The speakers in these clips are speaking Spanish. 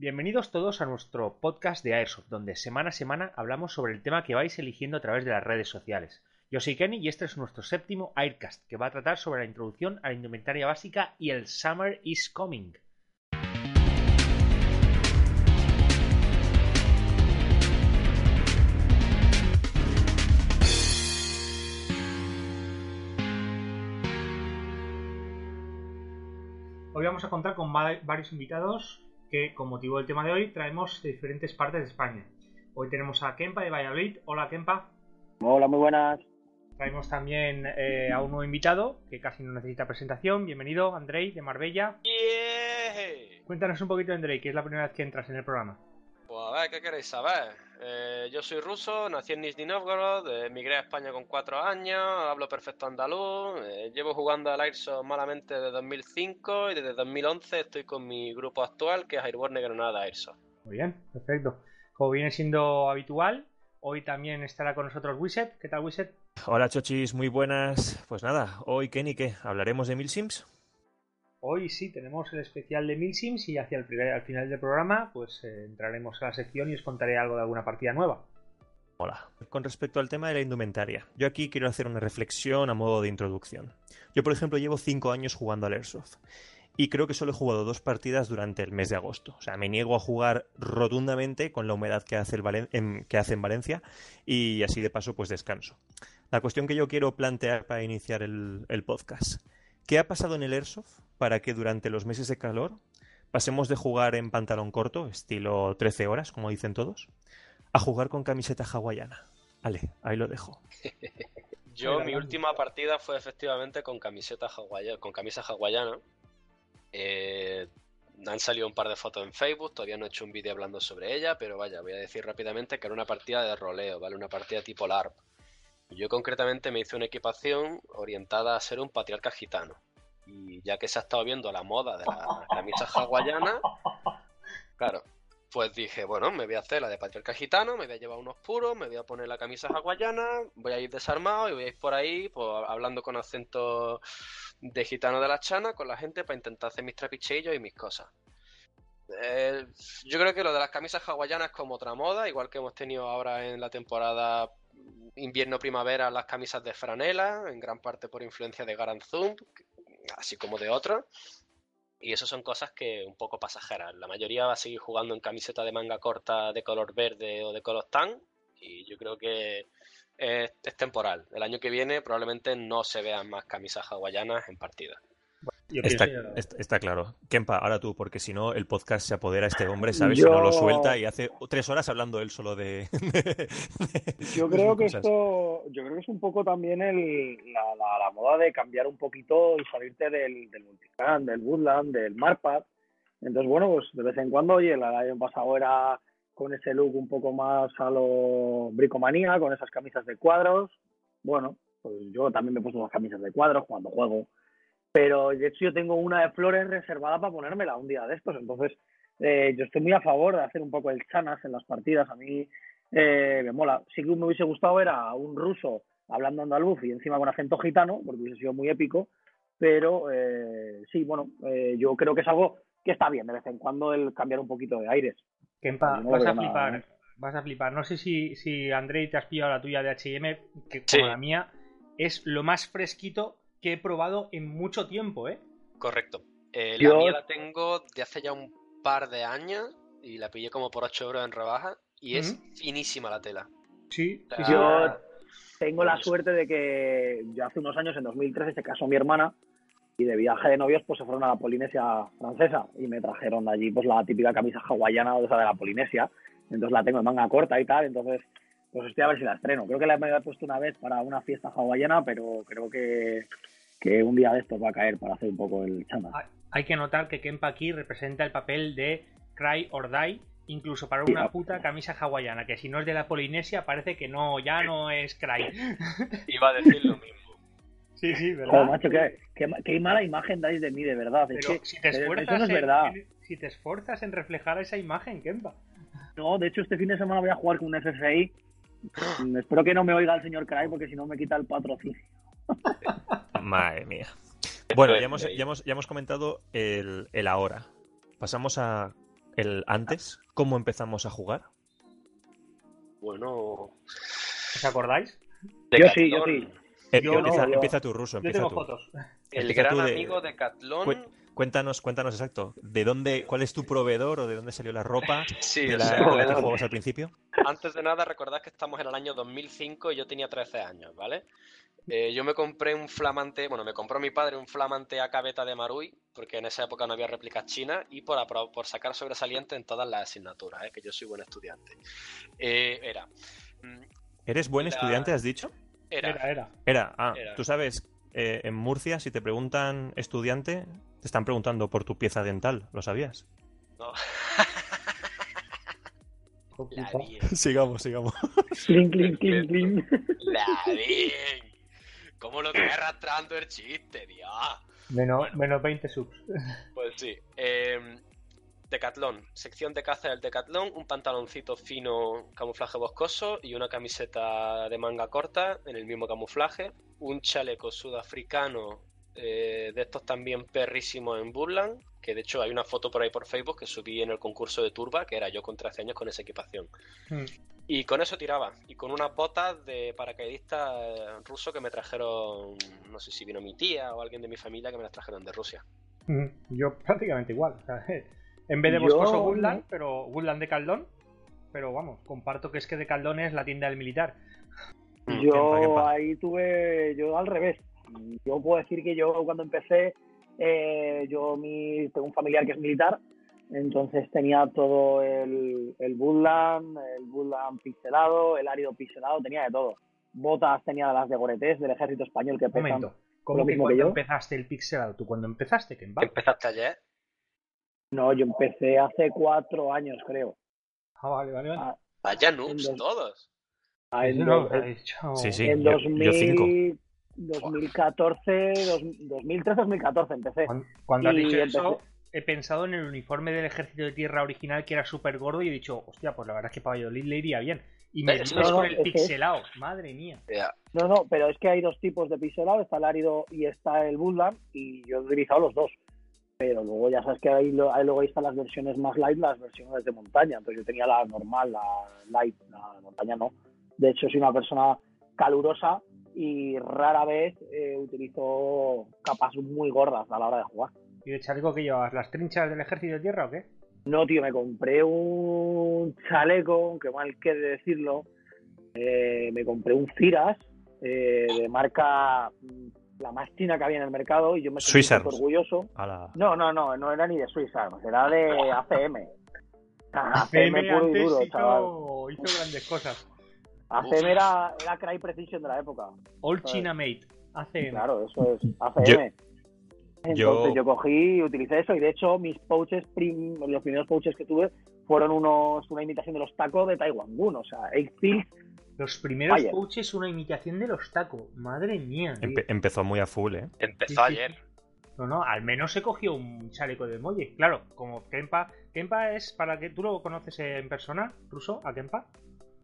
Bienvenidos todos a nuestro podcast de Airsoft, donde semana a semana hablamos sobre el tema que vais eligiendo a través de las redes sociales. Yo soy Kenny y este es nuestro séptimo Aircast, que va a tratar sobre la introducción a la indumentaria básica y el Summer is Coming. Hoy vamos a contar con varios invitados que con motivo del tema de hoy traemos de diferentes partes de España. Hoy tenemos a Kempa de Valladolid. Hola Kempa. Hola, muy buenas. Traemos también eh, a un nuevo invitado que casi no necesita presentación. Bienvenido, Andrei de Marbella. Cuéntanos un poquito, Andrei, que es la primera vez que entras en el programa. Pues a ver, ¿qué queréis saber? Eh, yo soy ruso, nací en Nizhny Novgorod, emigré a España con cuatro años, hablo perfecto andaluz, eh, llevo jugando al Airsoft malamente desde 2005 y desde 2011 estoy con mi grupo actual que es Airborne Granada Airsoft. Muy bien, perfecto. Como viene siendo habitual, hoy también estará con nosotros Wiset. ¿Qué tal, Wiset? Hola, chochis, muy buenas. Pues nada, hoy, Kenny, ¿qué? ¿Hablaremos de Milsims? Hoy sí tenemos el especial de Milsims y hacia el al final del programa pues eh, entraremos a la sección y os contaré algo de alguna partida nueva. Hola. Con respecto al tema de la indumentaria, yo aquí quiero hacer una reflexión a modo de introducción. Yo, por ejemplo, llevo 5 años jugando al Airsoft y creo que solo he jugado dos partidas durante el mes de agosto. O sea, me niego a jugar rotundamente con la humedad que hace, en, que hace en Valencia y así de paso pues descanso. La cuestión que yo quiero plantear para iniciar el, el podcast. ¿Qué ha pasado en el Airsoft para que durante los meses de calor pasemos de jugar en pantalón corto, estilo 13 horas, como dicen todos, a jugar con camiseta hawaiana. Vale, ahí lo dejo. Yo, mi última partida fue efectivamente con camiseta hawaiana, con camisa hawaiana. Eh, han salido un par de fotos en Facebook, todavía no he hecho un vídeo hablando sobre ella, pero vaya, voy a decir rápidamente que era una partida de roleo, ¿vale? Una partida tipo LARP. Yo concretamente me hice una equipación orientada a ser un patriarca gitano. Y ya que se ha estado viendo la moda de la camisa hawaiana, claro, pues dije, bueno, me voy a hacer la de patriarca gitano, me voy a llevar unos puros, me voy a poner la camisa hawaiana, voy a ir desarmado y voy a ir por ahí pues, hablando con acento de gitano de la chana con la gente para intentar hacer mis trapichillos y mis cosas. Eh, yo creo que lo de las camisas hawaianas es como otra moda, igual que hemos tenido ahora en la temporada invierno-primavera las camisas de franela, en gran parte por influencia de Garanzum, así como de otros. Y eso son cosas que un poco pasajeras. La mayoría va a seguir jugando en camiseta de manga corta de color verde o de color tan. Y yo creo que es, es temporal. El año que viene probablemente no se vean más camisas hawaianas en partida. Está, está, claro. Kempa, ahora tú, porque si no, el podcast se apodera a este hombre, ¿sabes? Si no lo suelta y hace tres horas hablando él solo de. yo creo que esto. Yo creo que es un poco también el, la, moda de cambiar un poquito y salirte del, del del Woodland, del Marpad. Entonces, bueno, pues de vez en cuando, oye, el año pasado era con ese look un poco más a lo bricomanía, con esas camisas de cuadros. Bueno, pues yo también me he puesto las camisas de cuadros cuando juego pero de hecho yo tengo una de flores reservada para ponérmela un día de estos, entonces eh, yo estoy muy a favor de hacer un poco el chanas en las partidas, a mí eh, me mola. Sí que me hubiese gustado ver a un ruso hablando andaluz y encima con acento gitano, porque hubiese sido muy épico, pero eh, sí, bueno, yo creo que es algo que está bien de vez en cuando el cambiar un poquito de aires. Kempa, vas a flipar, vas a flipar. No sé si, si Andrei te has pillado la tuya de H&M, que como la mía, es lo más fresquito que he probado en mucho tiempo, ¿eh? Correcto. Eh, la mía la tengo de hace ya un par de años y la pillé como por 8 euros en rebaja y es finísima la tela. Sí, yo tengo la suerte de que yo hace unos años, en 2013, se casó mi hermana y de viaje de novios pues se fueron a la Polinesia francesa y me trajeron de allí pues la típica camisa hawaiana o esa de la Polinesia. Entonces la tengo en manga corta y tal, entonces pues estoy a ver si la estreno. Creo que la he puesto una vez para una fiesta hawaiana, pero creo que, un día de estos va a caer para hacer un poco el chama. Hay que notar que Kempa aquí representa el papel de Cry or Die, incluso para una puta camisa hawaiana, que si no es de la Polinesia parece que no, ya no es Cry. Iba a decir lo mismo. Sí, sí, ¿verdad? Macho, qué, qué, mala imagen dais de mí, de verdad. Pero si te esfuerzas es verdad. En, si te esfuerzas en reflejar esa imagen, Kempa. No, de hecho este fin de semana voy a jugar con un FFI. Espero que no me oiga el señor Cry porque si no me quita el patrocinio. Madre mía. Bueno, ya hemos, ya hemos, ya hemos comentado el, el ahora. Pasamos a el antes. ¿Cómo empezamos a jugar? Bueno. ¿Os acordáis? Yo sí, yo sí. Eh, empieza, tu ruso. Empieza yo tengo fotos. El gran amigo de Catlón. Cuéntanos, cuéntanos exacto. ¿De dónde, cuál es tu proveedor o de dónde salió la ropa sí, de la, que jugabas al principio? Antes de nada, recordad que estamos en el año 2005 y yo tenía 13 años, ¿vale? Eh, yo me compré un flamante, bueno, me compró mi padre un flamante AK beta de Marui, porque en esa época no había réplicas chinas, y por, por sacar sobresaliente en todas las asignaturas, ¿eh? que yo soy buen estudiante. Eh, era. Mm, ¿Eres buen estudiante, has dicho? Era. Era, era. ah, tú sabes, eh, en Murcia, si te preguntan estudiante, te están preguntando por tu pieza dental, ¿lo sabías? No. sigamos, sigamos. Cling, cling, cling, cling. La bien. ¿Cómo lo que arrastrando el chiste, Dios? Menos, menos 20 subs. Pues sí. Eh, Decathlon, sección de caza del Decathlon, un pantaloncito fino camuflaje boscoso y una camiseta de manga corta en el mismo camuflaje, un chaleco sudafricano eh, de estos también perrísimos en Burland, que de hecho hay una foto por ahí por Facebook que subí en el concurso de Turba, que era yo con 13 años con esa equipación. Hmm. Y con eso tiraba, y con unas botas de paracaidista eh, ruso que me trajeron, no sé si vino mi tía o alguien de mi familia que me las trajeron de Rusia. Hmm. Yo prácticamente igual. En vez de Boscoso Woodland, pero Woodland de Caldón. Pero vamos, comparto que es que de Caldón es la tienda del militar. Mm, yo ahí tuve, yo al revés. Yo puedo decir que yo cuando empecé, eh, yo mi, tengo un familiar que es militar, entonces tenía todo el, el Woodland, el Woodland pixelado, el árido pixelado, tenía de todo. Botas tenía las de Goretés del ejército español que pesan. Momento. ¿Cómo que cuando empezaste el pixelado? ¿Tú cuando empezaste? ¿Qué ¿Empezaste ayer? No, yo empecé hace cuatro años, creo. Ah, vale, vale, vale. Ah, Vaya noobs todos. Ah, en, no, sí, sí, en 2000, 2014, 2013, 2014 empecé. Cuando, has dicho eso, he pensado en el uniforme del ejército de tierra original que era súper gordo y he dicho, hostia, pues la verdad es que para Valladolid le iría bien. Y me dices con el pixelado, madre mía. No, no, pero es que hay dos tipos de pixelado, está el árido y está el Woodland, y yo he utilizado los dos pero luego ya sabes que ahí, luego están las versiones más light, las versiones de montaña. Entonces yo tenía la normal, la light, la montaña no. De hecho, soy una persona calurosa y rara vez eh, utilizo capas muy gordas a la hora de jugar. ¿Y de chaleco que llevas? ¿Las trinchas del ejército de tierra o qué? No, tío, me compré un chaleco, que mal que decirlo. Eh, me compré un Ciras eh, de marca la más china que había en el mercado y yo me sentí orgulloso. No, no, no, no era ni de Swiss Arms, era de ACM. ACM puro y duro, chaval. Hizo grandes cosas. ACM era, era Cry Precision de la época. All China Made, ACM. Claro, eso es, ACM. Entonces yo... cogí y utilicé eso y de hecho mis pouches, los primeros pouches que tuve fueron unos una imitación de los tacos de Taiwan Gun, o sea, Eight los primeros pouches, una imitación de los tacos. Madre mía. empezó muy a full, ¿eh? Empezó ayer. No, no, al menos se cogió un chaleco de molle. Claro, como Kempa. Kempa es para que. ¿Tú lo conoces en persona, Ruso, a Kempa?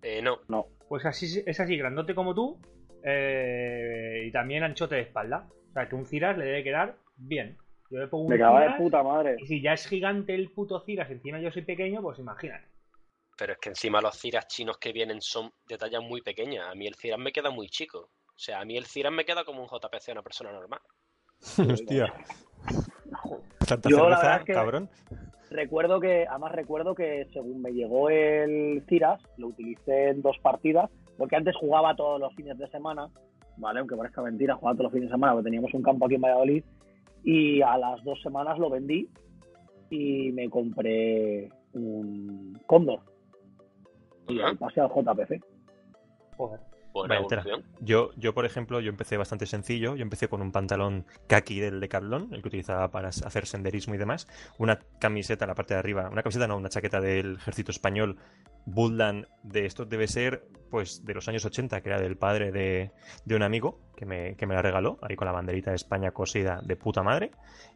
Eh, no. No. Pues así es así, grandote como tú. Eh, y también anchote de espalda. O sea, que un Ciras le debe quedar bien. Yo le pongo un Me de puta madre. Y si ya es gigante el puto Ciras, encima yo soy pequeño, pues imagínate. Pero es que encima los ciras chinos que vienen son de talla muy pequeña. A mí el ciras me queda muy chico. O sea, a mí el ciras me queda como un JPC, una persona normal. Hostia. Yo, la verdad cabrón. Recuerdo que, además recuerdo que según me llegó el Ciras, lo utilicé en dos partidas, porque antes jugaba todos los fines de semana, ¿vale? Aunque parezca mentira, jugaba todos los fines de semana, porque teníamos un campo aquí en Valladolid, y a las dos semanas lo vendí y me compré un Cóndor y pasé al JPC. Joder. Yo, yo, por ejemplo, yo empecé bastante sencillo. Yo empecé con un pantalón kaki del Decathlon, el que utilizaba para hacer senderismo y demás. Una camiseta en la parte de arriba, una camiseta no, una chaqueta del ejército español. Buldan de esto debe ser pues de los años 80, que era del padre de, un amigo que me, que me, la regaló, ahí con la banderita de España cosida de puta madre,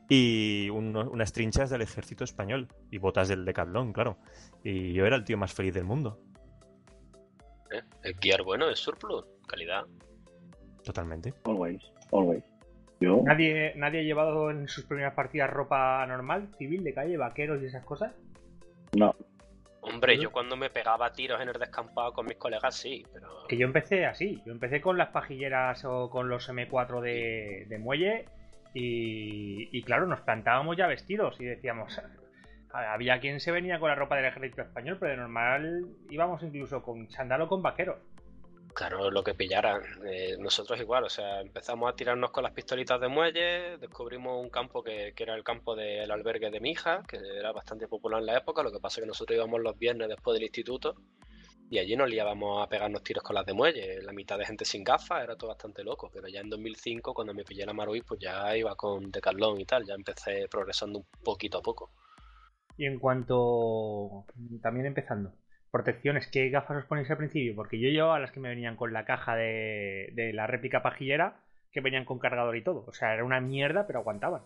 y unas trinchas del ejército español, y botas del Decathlon, claro. Y yo era el tío más feliz del mundo. ¿Eh? El gear bueno es surplus, calidad. Totalmente. Always, always. ¿Nadie, ¿Nadie ha llevado en sus primeras partidas ropa normal, civil, de calle, vaqueros y esas cosas? No. Hombre, yo cuando me pegaba tiros en el descampado con mis colegas sí, pero... Que yo empecé así, yo empecé con las pajilleras o con los M4 de, muelle y, y, claro, nos plantábamos ya vestidos y decíamos, había quien se venía con la ropa del ejército español, pero de normal íbamos incluso con chándalo con vaqueros. Claro, lo que pillaran. Eh, nosotros igual, o sea, empezamos a tirarnos con las pistolitas de muelle, descubrimos un campo que, era el campo del albergue de mi hija, que era bastante popular en la época, lo que pasa es que nosotros íbamos los viernes después del instituto y allí nos liábamos a pegarnos tiros con las de muelle, la mitad de gente sin gafas, era todo bastante loco, pero ya en 2005 cuando me pillé la Maruís pues ya iba con Decathlon y tal, ya empecé progresando un poquito a poco. Y en cuanto. También empezando. Protecciones, ¿qué gafas os ponéis al principio? Porque yo llevaba las que me venían con la caja de, de la réplica pajillera, que venían con cargador y todo. O sea, era una mierda, pero aguantaban.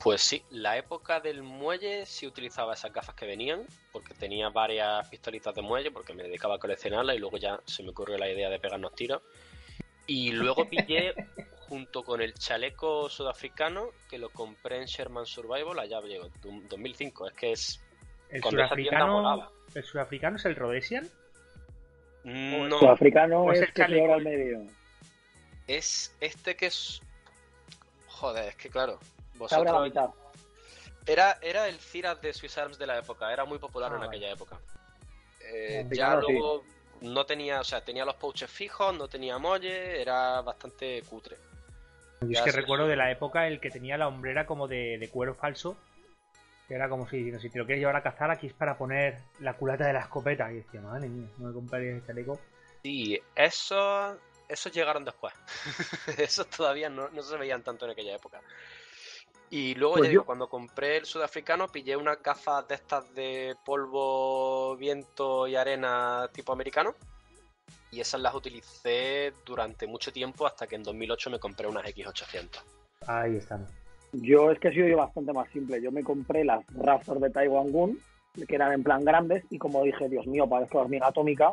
Pues sí, la época del muelle sí utilizaba esas gafas que venían, porque tenía varias pistolitas de muelle, porque me dedicaba a coleccionarlas y luego ya se me ocurrió la idea de pegarnos tiros. Y luego pillé junto con el chaleco sudafricano que lo compré en Sherman Survival allá llegó 2005 es que es el sudafricano el sudafricano es el Rhodesian no el sudafricano es, el que chaleco al medio. Es este que es joder es que claro vosotros la mitad. era era el Ciras de Swiss Arms de la época era muy popular en ah, aquella época. Eh, ya luego no tenía o sea tenía los pouches fijos no tenía molle era bastante cutre y es que recuerdo de la época el que tenía la hombrera como de, cuero falso, que era como si, si te lo quieres llevar a cazar, aquí es para poner la culata de la escopeta. Y decía, madre mía, no me compraría ese chaleco. Sí, eso, esos llegaron después. esos todavía no, se veían tanto en aquella época. Y luego pues ya cuando compré el sudafricano pillé unas gafas de estas de polvo, viento y arena tipo americano y esas las utilicé durante mucho tiempo hasta que en 2008 me compré unas X800. Ahí están. Yo es que he sido bastante más simple. Yo me compré las Raptor de Taiwan Gun, que eran en plan grandes, y como dije, Dios mío, parezco hormiga atómica.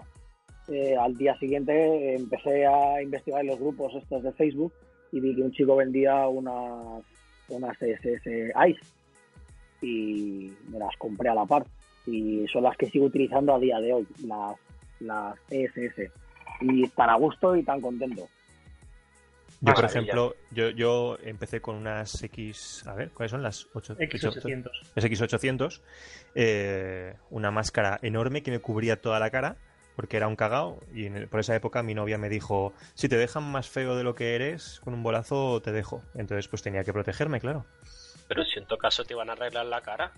Eh, al día siguiente empecé a investigar en los grupos estos de Facebook y vi que un chico vendía unas, unas SS Ice y me las compré a la par. Y son las que sigo utilizando a día de hoy, las, las ESS y tan a gusto y tan contento. Yo, por ejemplo, yo, yo empecé con unas X. A ver, ¿cuáles son las 8? X800. X800. Eh, una máscara enorme que me cubría toda la cara, porque era un cagao. Y por esa época mi novia me dijo: Si te dejan más feo de lo que eres, con un bolazo te dejo. Entonces, pues tenía que protegerme, claro. Pero si en todo caso te iban a arreglar la cara.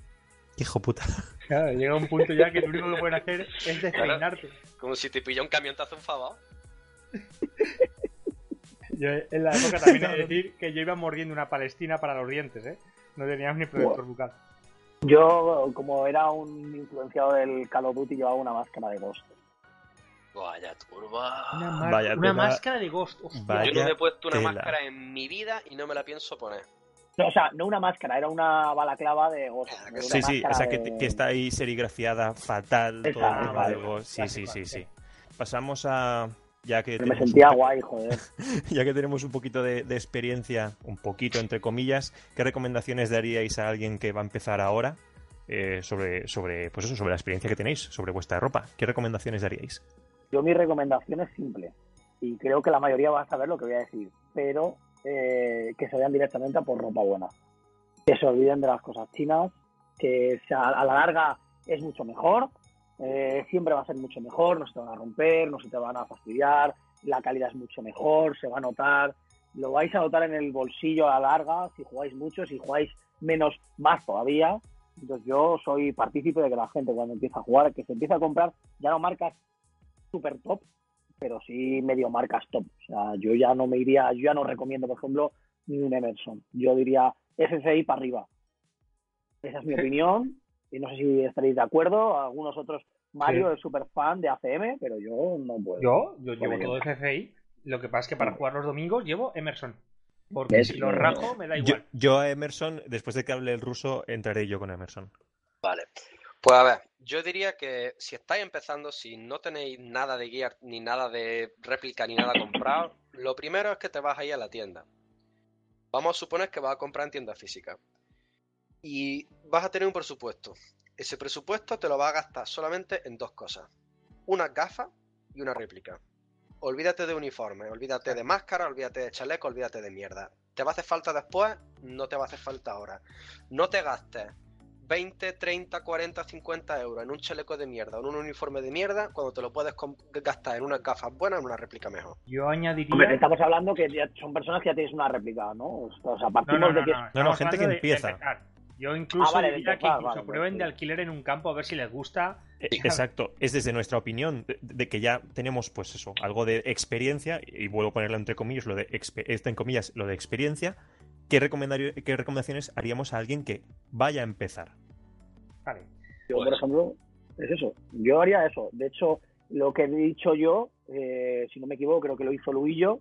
Hijo puta. Claro, llega un punto ya que lo único que pueden hacer es despeinarte. como si te pilla un camión te hace un. Yo en la época también he de decir que yo iba mordiendo una palestina para los dientes, ¿eh? No teníamos ni protector bucal. Yo, como era un influenciado del Call of Duty, llevaba una máscara de Ghost. Vaya turba. Una, una máscara de Ghost. yo no me he puesto una máscara en mi vida y no me la pienso poner. No, o sea, no una máscara, era una balaclava de Ghost. sí, sí, o sea, que, está ahí serigrafiada fatal. todo Sí, sí, sí, sí. Pasamos a, ya que me sentía guay, joder. ya que tenemos un poquito de, experiencia, un poquito entre comillas, ¿qué recomendaciones daríais a alguien que va a empezar ahora eh, sobre, sobre, pues eso, sobre la experiencia que tenéis, sobre vuestra ropa? ¿Qué recomendaciones daríais? Yo mi recomendación es simple y creo que la mayoría va a saber lo que voy a decir, pero eh, que se vayan directamente a por ropa buena. Que se olviden de las cosas chinas, que a la larga es mucho mejor, eh, siempre va a ser mucho mejor, no se te van a romper, no se te van a fastidiar, la calidad es mucho mejor, se va a notar, lo vais a notar en el bolsillo a la larga, si jugáis mucho, si jugáis menos, más todavía. Entonces yo soy partícipe de que la gente cuando empieza a jugar, que se empieza a comprar ya no marcas super top, pero sí medio marcas top. O sea, yo ya no me iría, yo ya no recomiendo, por ejemplo, ni un Emerson. Yo diría FCI para arriba. Esa es mi opinión. Y no sé si estaréis de acuerdo. Algunos otros, Mario es súper fan de ACM, pero yo no puedo. Yo, yo llevo todo FCI. Lo que pasa es que para jugar los domingos llevo Emerson. Porque si lo rajo, me da igual. Yo, a Emerson, después de que hable el ruso, entraré yo con Emerson. Vale. Pues a ver, yo diría que si estáis empezando, si no tenéis nada de guía, ni nada de réplica, ni nada comprado, lo primero es que te vas a ir a la tienda. Vamos a suponer que vas a comprar en tienda física. Y vas a tener un presupuesto. Ese presupuesto te lo vas a gastar solamente en dos cosas. Una gafa y una réplica olvídate de uniforme, olvídate de máscara, olvídate de chaleco, olvídate de mierda. ¿Te va a hacer falta después? No te va a hacer falta ahora. No te gastes 20, 30, 40, 50 euros en un chaleco de mierda o en un uniforme de mierda cuando te lo puedes gastar en unas gafas buenas en una réplica mejor. Yo añadiría... Hombre, estamos hablando que son personas que ya tienes una réplica, ¿no? O sea, partimos de que... No, no, gente que empieza. Yo incluso ah, diría que incluso prueben de alquiler en un campo a ver si les gusta. Eh, exacto, es desde nuestra opinión de, que ya tenemos pues eso, algo de experiencia, y vuelvo a ponerlo entre comillas, lo de en comillas, lo de experiencia, ¿qué, ¿qué recomendaciones haríamos a alguien que vaya a empezar? Vale. Yo, por ejemplo, es eso, yo haría eso. De hecho, lo que he dicho yo, eh, si no me equivoco, creo que lo hizo Luillo,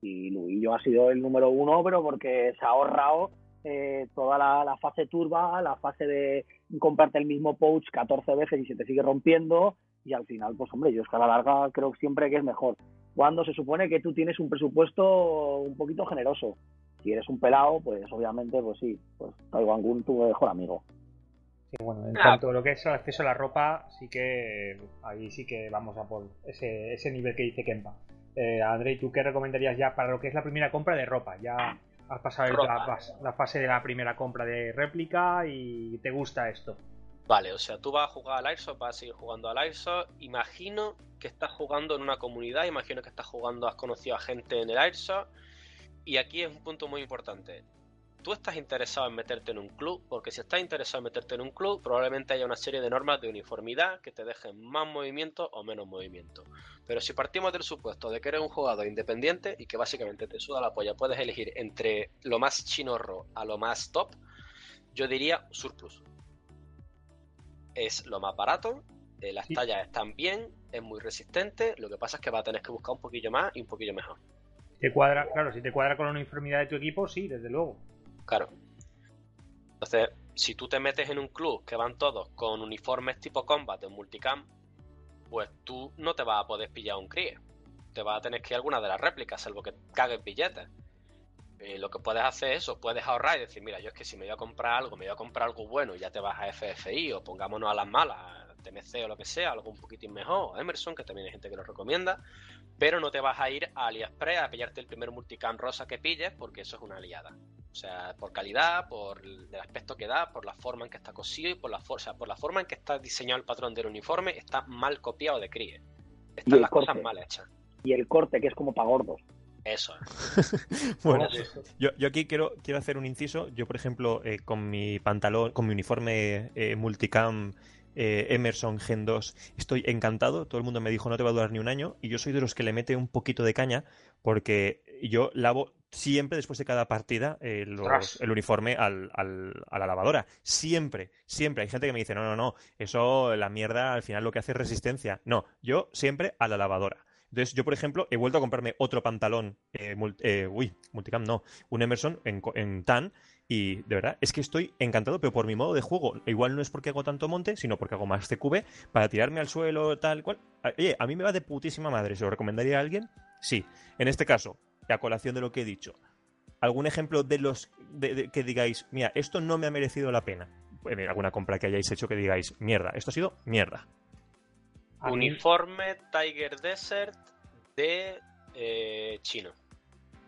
y Luillo ha sido el número uno, pero porque se ha ahorrado eh, toda la, fase turba, la fase de comprarte el mismo pouch 14 veces y se te sigue rompiendo y al final, pues hombre, yo es que a la larga creo siempre que es mejor. Cuando se supone que tú tienes un presupuesto un poquito generoso. Si eres un pelado, pues obviamente, pues sí, pues Taiwan tu mejor amigo. Sí, bueno, en cuanto a lo que es el acceso a la ropa, sí que ahí sí que vamos a por ese, ese nivel que dice Kempa. Eh, André, ¿tú qué recomendarías ya para lo que es la primera compra de ropa? Ya Has pasado la, fase de la primera compra de réplica y te gusta esto. Vale, o sea, tú vas a jugar al Airsoft, vas a seguir jugando al Airsoft. Imagino que estás jugando en una comunidad, imagino que estás jugando, has conocido a gente en el Airsoft. Y aquí es un punto muy importante tú estás interesado en meterte en un club, porque si estás interesado en meterte en un club, probablemente haya una serie de normas de uniformidad que te dejen más movimiento o menos movimiento. Pero si partimos del supuesto de que eres un jugador independiente y que básicamente te suda la polla, puedes elegir entre lo más chinorro a lo más top, yo diría Surplus. Es lo más barato, eh, las tallas están bien, es muy resistente, lo que pasa es que va a tener que buscar un poquillo más y un poquillo mejor. Te cuadra, claro, si te cuadra con la uniformidad de tu equipo, sí, desde luego. Claro. Entonces, si tú te metes en un club que van todos con uniformes tipo combat de multicam, pues tú no te vas a poder pillar un críe. Te vas a tener que ir a alguna de las réplicas, salvo que cagues billetes. Eh, lo que puedes hacer es eso, puedes ahorrar y decir, mira, yo es que si me voy a comprar algo, me voy a comprar algo bueno y ya te vas a FFI o pongámonos a las malas, TMC o lo que sea, algo un poquitín mejor, Emerson, que también hay gente que lo recomienda, pero no te vas a ir a AliExpress a pillarte el primer multicam rosa que pilles porque eso es una aliada. O sea, por calidad, por el aspecto que da, por la forma en que está cosido y por la, fuerza, por la forma en que está diseñado el patrón del uniforme, está mal copiado de CRIE. Están las cosas mal hechas. Y el corte, que es como para gordos. Eso. bueno, yo, yo, aquí quiero, quiero hacer un inciso. Yo, por ejemplo, eh, con mi pantalón, con mi uniforme eh, multicam eh, Emerson Gen 2, estoy encantado. Todo el mundo me dijo no te va a durar ni un año. Y yo soy de los que le mete un poquito de caña porque yo lavo siempre después de cada partida eh, el uniforme al, a la lavadora. Siempre, siempre. Hay gente que me dice, no, no, no, eso, la mierda al final lo que hace es resistencia. No, yo siempre a la lavadora. Entonces, yo, por ejemplo, he vuelto a comprarme otro pantalón, eh, eh, uy, multicam no, un Emerson en, en, tan, y de verdad, es que estoy encantado, pero por mi modo de juego, igual no es porque hago tanto monte, sino porque hago más CQB, para tirarme al suelo, tal cual. Oye, a mí me va de putísima madre, ¿se lo recomendaría a alguien? Sí. En este caso, a colación de lo que he dicho, algún ejemplo de los que digáis, mira, esto no me ha merecido la pena. alguna compra que hayáis hecho que digáis, mierda, esto ha sido mierda. Uniforme Tiger Desert de eh, chino.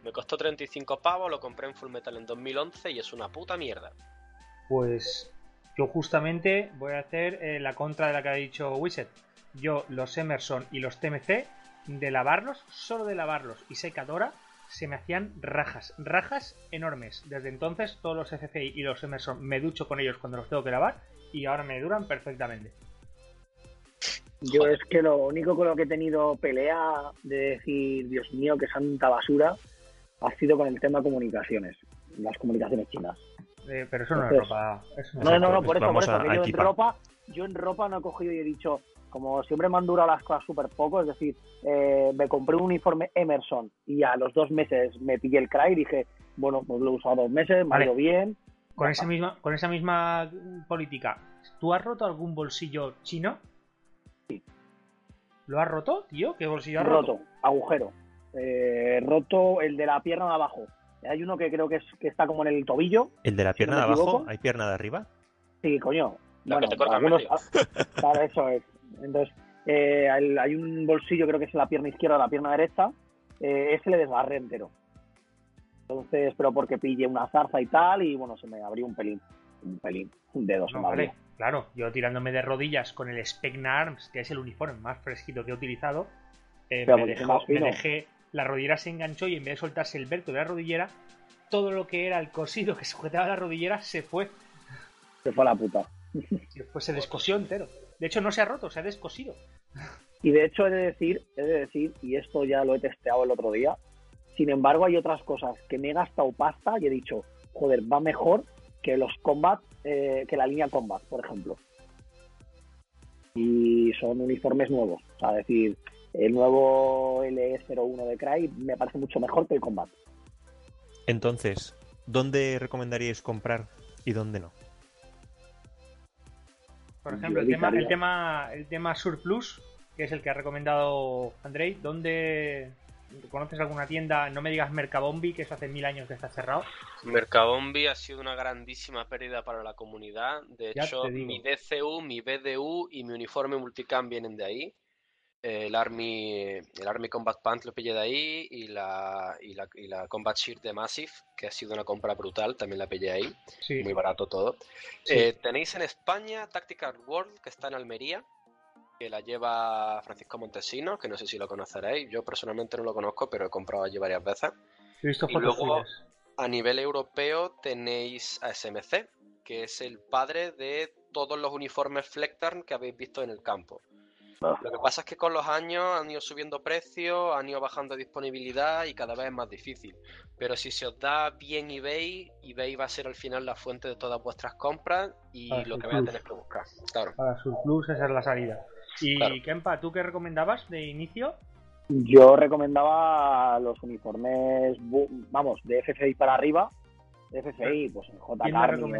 Me costó 35 pavos, lo compré en Full Metal en 2011 y es una puta mierda. Pues yo justamente voy a hacer eh, la contra de la que ha dicho Wizard. Yo los Emerson y los TMC, de lavarlos, solo de lavarlos y secadora, se me hacían rajas, rajas enormes. Desde entonces todos los FCI y los Emerson me ducho con ellos cuando los tengo que lavar y ahora me duran perfectamente. Yo es que lo único con lo que he tenido pelea de decir, Dios mío, qué santa basura, ha sido con el tema de comunicaciones, las comunicaciones chinas. Eh, pero eso no es ropa. no, no, no, por eso, por eso. yo, en ropa, yo en ropa no he cogido y he dicho, como siempre me han durado las cosas súper poco, es decir, eh, me compré un uniforme Emerson y a los dos meses me pillé el cry y dije, bueno, pues lo he usado dos meses, me ha ido bien. Con esa, misma, con esa misma política, ¿tú has roto algún bolsillo chino? Sí. ¿Lo has roto, tío? ¿Qué bolsillo has roto? Roto, agujero. Eh, roto el de la pierna de abajo. Hay uno que creo que, es, que está como en el tobillo. ¿El de la pierna de abajo? ¿Hay pierna de arriba? Sí, coño. bueno, algunos... Claro, eso es. Entonces, eh, hay un bolsillo, creo que es en la pierna izquierda o la pierna derecha. Eh, ese le desgarré entero. Entonces, pero porque pille una zarza y tal, y bueno, se me abrió un pelín. Un pelín, un dedo se me abrió. claro, yo tirándome de rodillas con el Specna Arms, que es el uniforme más fresquito que he utilizado, eh, me, dejé, la rodillera se enganchó y en vez de soltarse el verto de la rodillera, todo lo que era el cosido que sujetaba la rodillera se fue. Se fue a la puta. Después se descosió entero. De hecho, no se ha roto, se ha descosido. Y de hecho, he de decir, he de decir, y esto ya lo he testeado el otro día, sin embargo, hay otras cosas que me he gastado pasta y he dicho, joder, va mejor que los combat, eh, que la línea combat, por ejemplo. Y son uniformes nuevos. O sea, decir, el nuevo LE01 de Cry me parece mucho mejor que el combat. Entonces, ¿dónde recomendaríais comprar y dónde no? Por ejemplo, el tema, el tema, el tema Surplus, que es el que ha recomendado Andrei, ¿dónde, ¿Conoces alguna tienda? No me digas Mercabombi, que eso hace mil años que está cerrado. Mercabombi ha sido una grandísima pérdida para la comunidad. De hecho, mi DCU, mi BDU y mi uniforme multicam vienen de ahí. El Army, el Army Combat Pants lo pillé de ahí y la, y la, y la Combat Shirt de Massive, que ha sido una compra brutal, también la pillé ahí. Muy barato todo. Eh, tenéis en España Tactical World, que está en Almería que la lleva Francisco Montesino, que no sé si lo conoceréis. Yo personalmente no lo conozco, pero he comprado allí varias veces. He visto y luego, a nivel europeo tenéis a SMC, que es el padre de todos los uniformes Flectarn que habéis visto en el campo. Ah. Lo que pasa es que con los años han ido subiendo precios, han ido bajando disponibilidad y cada vez es más difícil. Pero si se os da bien eBay, eBay va a ser al final la fuente de todas vuestras compras y lo que vais a tener que buscar. Claro. Para Surplus esa es la salida. ¿Y Kempa, tú qué recomendabas de inicio? Yo recomendaba los uniformes, vamos, de FFI para arriba. De FFI, pues en J. Carmi.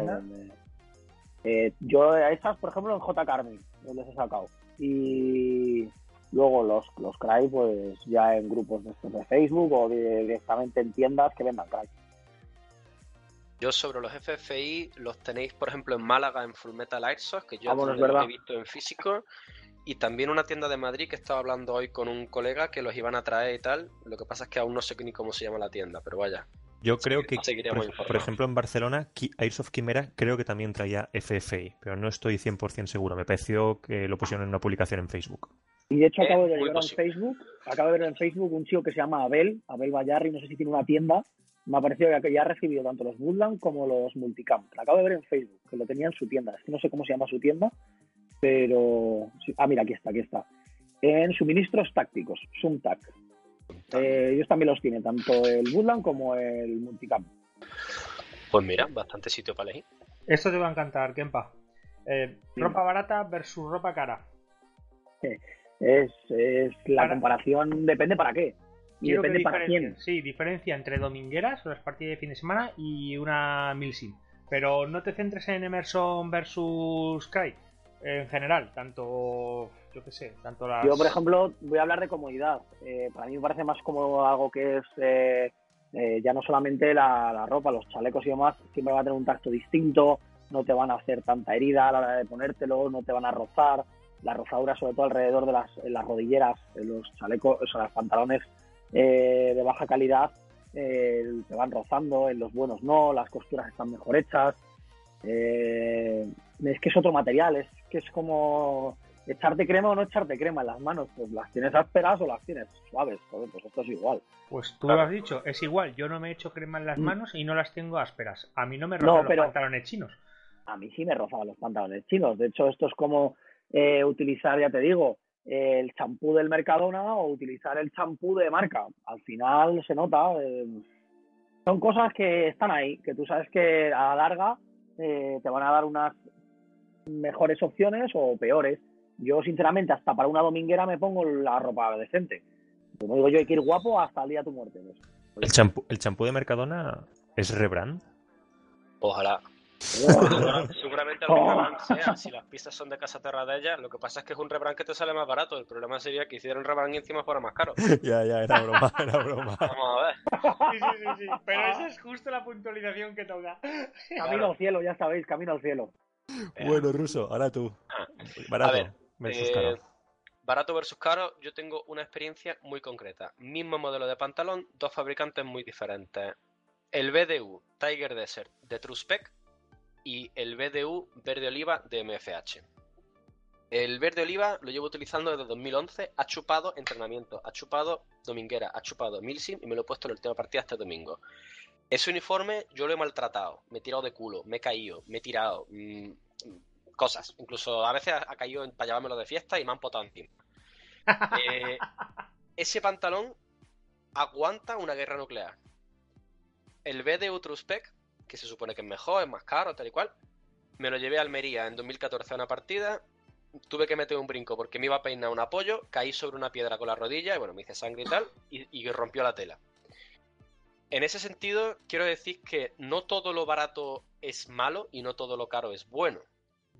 Eh, yo a estas, por ejemplo, en J. Carmi, donde se he sacado. Y luego los, los Cry, pues ya en grupos de, de Facebook o directamente en tiendas que vendan Cry. Yo sobre los FFI los tenéis, por ejemplo, en Málaga en Full Metal Airsoft, que yo ah, los he visto en físico. Y también una tienda de Madrid que estaba hablando hoy con un colega que los iban a traer y tal. Lo que pasa es que aún no sé ni cómo se llama la tienda, pero vaya. Yo creo que, por, ejemplo, en Barcelona, Airsoft Quimera creo que también traía FFI, pero no estoy 100% seguro. Me pareció que lo pusieron en una publicación en Facebook. Y de hecho acabo de ver en Facebook, acabo de ver en Facebook un chico que se llama Abel, Abel Bayarri, no sé si tiene una tienda. Me ha parecido que ya ha recibido tanto los Woodland como los Multicam. Lo acabo de ver en Facebook, que lo tenía en su tienda. Es que no sé cómo se llama su tienda, pero... Ah, mira, aquí está, aquí está. En suministros tácticos, Sumtac. Eh, ellos también los tienen, tanto el Woodland como el Multicam. Pues mira, bastante sitio para elegir. Esto te va a encantar, Kempa. Eh, ropa barata versus ropa cara. Es, es la comparación, depende para qué. Y depende para quién. Sí, diferencia entre domingueras, las partidas de fin de semana, y una Milsim. Pero no te centres en Emerson versus Cry en general, tanto, yo qué sé, tanto las... Yo, por ejemplo, voy a hablar de comodidad. Eh, para mí me parece más como algo que es eh, eh, ya no solamente la, ropa, los chalecos y demás, siempre van a tener un tacto distinto, no te van a hacer tanta herida a la hora de ponértelo, no te van a rozar. La rozadura, sobre todo alrededor de las, las rodilleras, los chalecos, o sea, los pantalones de baja calidad, te van rozando, en los buenos no, las costuras están mejor hechas. Eh, es que es otro material, es que es como echarte crema o no echarte crema en las manos, pues las tienes ásperas o las tienes suaves, pues esto es igual. Pues tú lo has dicho, es igual, yo no me echo crema en las mm. manos y no las tengo ásperas. A mí no me rozan los pantalones chinos. A mí sí me rozan los pantalones chinos, de hecho esto es como eh, utilizar, ya te digo, el champú del Mercadona o utilizar el champú de marca. Al final se nota. Eh, son cosas que están ahí, que tú sabes que a la larga eh, te van a dar unas mejores opciones o peores. Yo, sinceramente, hasta para una dominguera me pongo la ropa decente. Como digo yo, hay que ir guapo hasta el día de tu muerte. ¿El champú, ¿El champú de Mercadona es rebrand? Ojalá. Seguramente algún rebrand sea, si las pistas son de Casa Terra de ella, lo que pasa es que es un rebrand que te sale más barato. El problema sería que hicieran rebrand y encima fuera más caro. ya, ya, era broma, era broma. Vamos a ver. Sí, sí, sí, sí. Pero esa es justo la puntualización que toca. Camino al cielo, ya sabéis, camino al cielo. Bueno, Ruso, ahora tú. Barato ver, versus eh, caro. Barato versus caro, yo tengo una experiencia muy concreta. Mismo modelo de pantalón, dos fabricantes muy diferentes. El BDU Tiger Desert de Truspec y el BDU Verde Oliva de MFH. El verde oliva lo llevo utilizando desde 2011, ha chupado entrenamiento, ha chupado dominguera, ha chupado milsim y me lo he puesto en la última partida este domingo. Ese uniforme yo lo he maltratado, me he tirado de culo, me he caído, me he tirado, mmm, cosas. Incluso a veces ha caído para llevármelo de fiesta y me han potado encima. Eh, ese pantalón aguanta una guerra nuclear. El BDU Truspec, que se supone que es mejor, es más caro, tal y cual, me lo llevé a Almería en 2014 a una partida. Tuve que meter un brinco porque me iba a peinar un apoyo, caí sobre una piedra con la rodilla y bueno, me hice sangre y tal, y, y rompió la tela. En ese sentido, quiero decir que no todo lo barato es malo y no todo lo caro es bueno.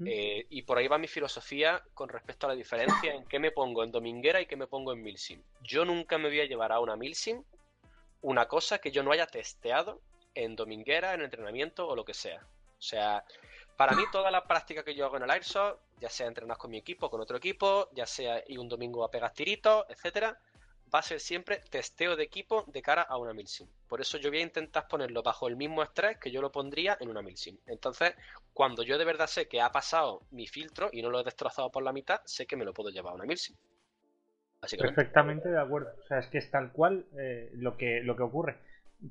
Eh, y por ahí va mi filosofía con respecto a la diferencia en qué me pongo en Dominguera y qué me pongo en Milsim. Yo nunca me voy a llevar a una Milsim una cosa que yo no haya testeado en Dominguera, en entrenamiento o lo que sea. O sea, para mí toda la práctica que yo hago en el Airsoft, ya sea entrenar con mi equipo, con otro equipo, ya sea ir un domingo a pegar tiritos, etcétera, va a ser siempre testeo de equipo de cara a una milsim. Por eso yo voy a intentar ponerlo bajo el mismo estrés que yo lo pondría en una milsim. Entonces, cuando yo de verdad sé que ha pasado mi filtro y no lo he destrozado por la mitad, sé que me lo puedo llevar a una milsim. Perfectamente de acuerdo. O sea, es que es tal cual eh, lo, que, lo que ocurre.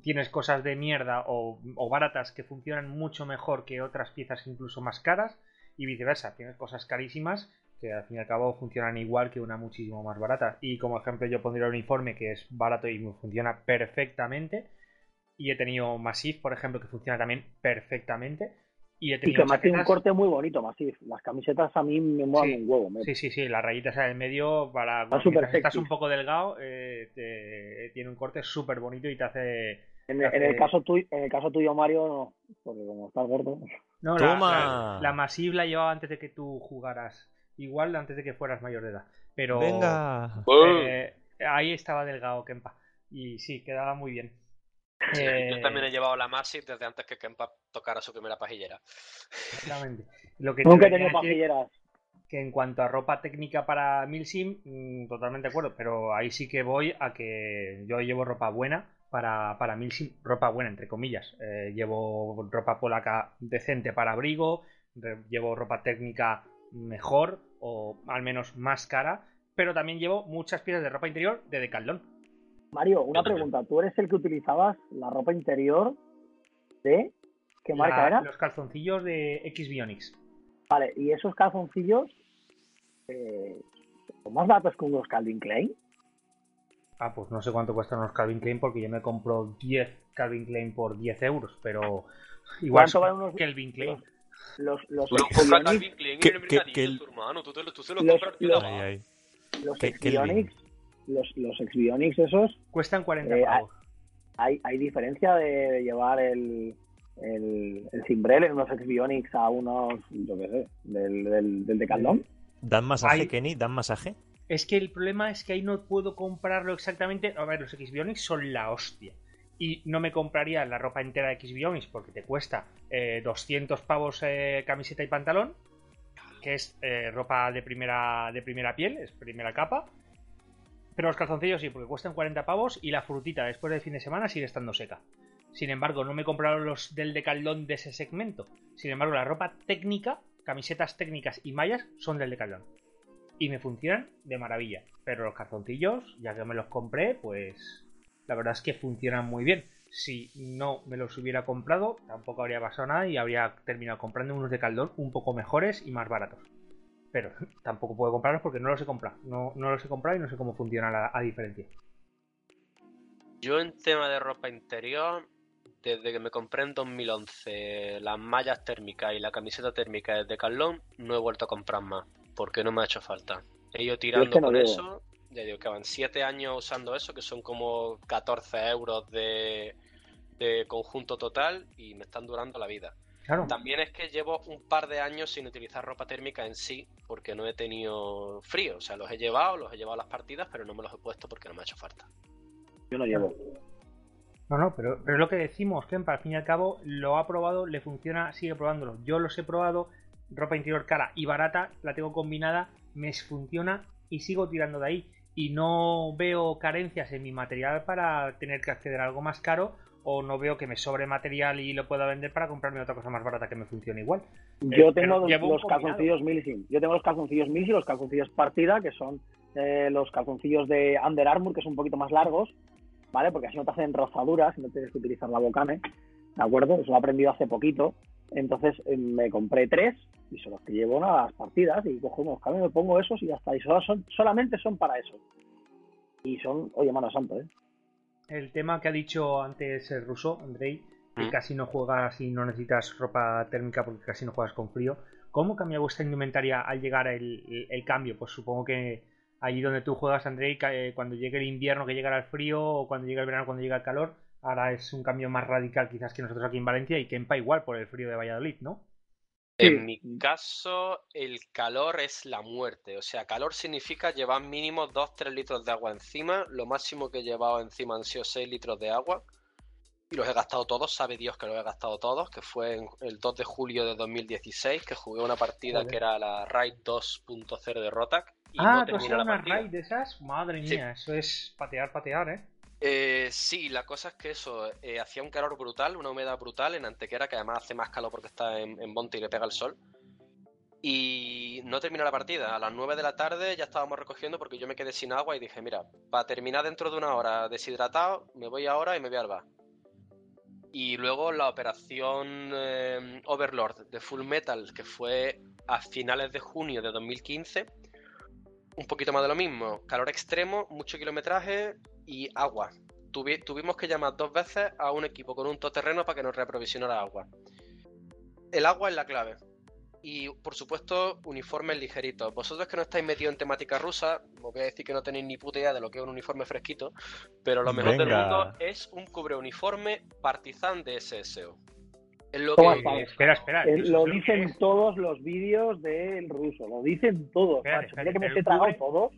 Tienes cosas de mierda o, o baratas que funcionan mucho mejor que otras piezas incluso más caras y viceversa. Tienes cosas carísimas que al fin y al cabo funcionan igual que una muchísimo más barata. Y como ejemplo yo pondría el uniforme que es barato y funciona perfectamente. Y he tenido Massif, por ejemplo, que funciona también perfectamente. Y, he tenido y que tiene un corte muy bonito, Massif. Las camisetas a mí me mueven sí, un huevo. Sí, sí, sí, las rayitas en el medio, para cuando estás un poco delgado, eh, te, tiene un corte súper bonito y te hace... En, te en, hace... el caso tuyo, en el caso tuyo, Mario, no, porque como estás gordo... No, la, la, la Massive la llevaba antes de que tú jugaras igual antes de que fueras mayor de edad. Pero Venga. Eh, ahí estaba delgado Kempa. Y sí, quedaba muy bien. Sí, eh... Yo también he llevado la Massive desde antes que Kempa tocara su primera pajillera. Exactamente. Lo que Nunca he tenido pajilleras. Que en cuanto a ropa técnica para Milsim, mmm, totalmente de acuerdo. Pero ahí sí que voy a que yo llevo ropa buena para, para Milsim. Ropa buena, entre comillas. Eh, llevo ropa polaca decente para abrigo. Llevo ropa técnica mejor o al menos más cara, pero también llevo muchas piezas de ropa interior de Decathlon. Mario, una pregunta. ¿Tú eres el que utilizabas la ropa interior de qué marca la, era? Los calzoncillos de X Bionics. Vale, ¿y esos calzoncillos eh, son más baratos que unos Calvin Klein? Ah, pues no sé cuánto cuestan unos Calvin Klein porque yo me compro 10 Calvin Klein por 10 euros, pero igual son unos... Calvin Klein. Los, los, los Calvin Klein en el mercadillo, tu hermano. Tú, te, tú se lo los, compras los, Ay, ay. los ¿Qué- qué Xbionics, los, los Xbionics esos, Cuestan 40 Eh, pavos. hay, hay diferencia de llevar el, el, el cimbrel en unos Xbionics a unos, yo qué sé, del, del, del Decathlon. ¿Dan masaje, Hay- Kenny? ¿Dan masaje? Es que el problema es que ahí no puedo comprarlo exactamente. A ver, los X-Bionics son la hostia. Y no me compraría la ropa entera de X-Bionics porque te cuesta eh, 200 pavos eh, camiseta y pantalón. Que es eh, ropa de primera, de primera piel, es primera capa. Pero los calzoncillos sí, porque cuestan 40 pavos y la frutita después del fin de semana sigue estando seca. Sin embargo, no me he comprado los del decaldón de ese segmento. Sin embargo, la ropa técnica, camisetas técnicas y mallas son del decaldón. Y me funcionan de maravilla. Pero los calzoncillos, ya que me los compré, pues la verdad es que funcionan muy bien. Si no me los hubiera comprado, tampoco habría pasado nada y habría terminado comprando unos de caldón un poco mejores y más baratos. pero tampoco puedo comprarlos porque no los he comprado. No, no los he comprado y no sé cómo funciona la, a diferencia. Yo en tema de ropa interior, desde que me compré en 2011 las mallas térmicas y la camiseta térmica de Carlón, no he vuelto a comprar más, porque no me ha hecho falta. He ido tirando con eso, ya digo que van 7 años usando eso, que son como 14 euros de, de conjunto total y me están durando la vida. También es que llevo un par de años sin utilizar ropa térmica en sí, porque no he tenido frío. O sea, los he llevado, los he llevado a las partidas, pero no me los he puesto porque no me ha hecho falta. Yo no llevo. No, no, pero, pero es lo que decimos, que al fin y al cabo lo ha probado, le funciona, sigue probándolo. Yo los he probado, ropa interior cara y barata, la tengo combinada, me funciona y sigo tirando de ahí. Y no veo carencias en mi material para tener que acceder a algo más caro o no veo que me sobre material y lo pueda vender para comprarme otra cosa más barata que me funcione igual. Yo eh, tengo los calzoncillos Milsim. Yo tengo los calzoncillos Milsim y los calzoncillos Partida, que son eh, los calzoncillos de Under Armour, que son un poquito más largos, ¿vale? Porque así no te hacen rozaduras y no tienes que utilizar la bocane, ¿de acuerdo? Eso lo he aprendido hace poquito. Entonces eh, me compré tres y son los que llevo a las partidas y cojo unos cambios, me pongo esos y ya está. Y solo son, solamente son para eso. Y son, oye, mano santo, ¿eh? el tema que ha dicho antes el ruso, Andrei, que mm. casi no juegas y no necesitas ropa térmica porque casi no juegas con frío. ¿Cómo cambia vuestra indumentaria al llegar el, cambio? Pues supongo que allí donde tú juegas, Andrei, eh, cuando llegue el invierno, que llegará el frío, o cuando llegue el verano, cuando llega el calor, ahora es un cambio más radical quizás que nosotros aquí en Valencia y que empa igual por el frío de Valladolid, ¿no? En mi caso, el calor es la muerte. O sea, calor significa llevar mínimo 2-3 litros de agua encima. Lo máximo que he llevado encima han sido 6 litros de agua. Y los he gastado todos, sabe Dios que los he gastado todos, que fue el 2 de julio de 2016, que jugué una partida que era la Raid 2.0 de Rotac. Y ah, no ¿tú una Raid de esas? Madre mía, eso es patear, patear, ¿eh? Eh, sí, la cosa es que eso, eh, hacía un calor brutal, una humedad brutal en Antequera, que además hace más calor porque está en, en Monte y le pega el sol. Y no terminó la partida. A las 9 de la tarde ya estábamos recogiendo porque yo me quedé sin agua y dije, mira, para terminar dentro de una hora deshidratado, me voy ahora y me voy al bar. Y luego la operación eh, Overlord de Full Metal, que fue a finales de junio de 2015. Un poquito más de lo mismo. Calor extremo, mucho kilometraje, y agua. tuvimos que llamar dos veces a un equipo con un todoterreno para que nos reaprovisionara agua. El agua es la clave. Y por supuesto, uniformes ligeritos. Vosotros que no estáis metidos en temática rusa, os voy a decir que no tenéis ni puta idea de lo que es un uniforme fresquito, pero lo mejor del mundo es un cubre uniforme Partizan de SSO. Es lo que... Espera, espera. Eh, lo dicen todos los vídeos del ruso, lo dicen todos. que me he tragado todos.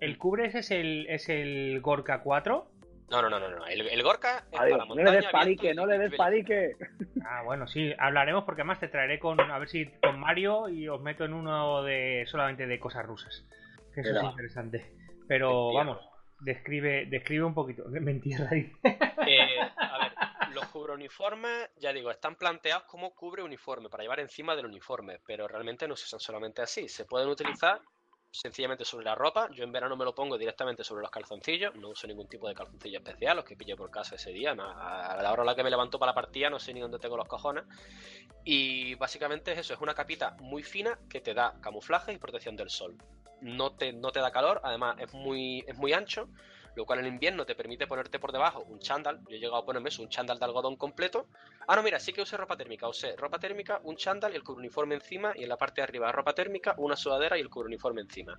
¿El cubre ese es el, es el Gorka 4? No, no, no, no. El, el Gorka es para la montaña. No le des palique, no le des palique. Ah, bueno, sí, hablaremos porque además te traeré con, a ver si con Mario y os meto en uno de solamente de cosas rusas. Que eso es interesante. Pero vamos, describe, describe un poquito. Mentira, eh, a ver, los cubre uniformes, ya digo, están planteados como cubre uniforme, para llevar encima del uniforme, pero realmente no se usan solamente así. Se pueden utilizar sencillamente sobre la ropa. Yo en verano me lo pongo directamente sobre los calzoncillos. No uso ningún tipo de calzoncillo especial, los que pillé por casa ese día. A la hora la que me levanto para la partida no sé ni dónde tengo los cojones. Y básicamente es eso, es una capita muy fina que te da camuflaje y protección del sol. No te, no te da calor, además es muy, es muy ancho lo cual en invierno te permite ponerte por debajo un chándal. Yo he llegado a ponerme eso, un chándal de algodón completo. Ah, no, mira, sí que usé ropa térmica. Usé ropa térmica, un chándal y el uniforme encima. Y en la parte de arriba ropa térmica, una sudadera y el uniforme encima.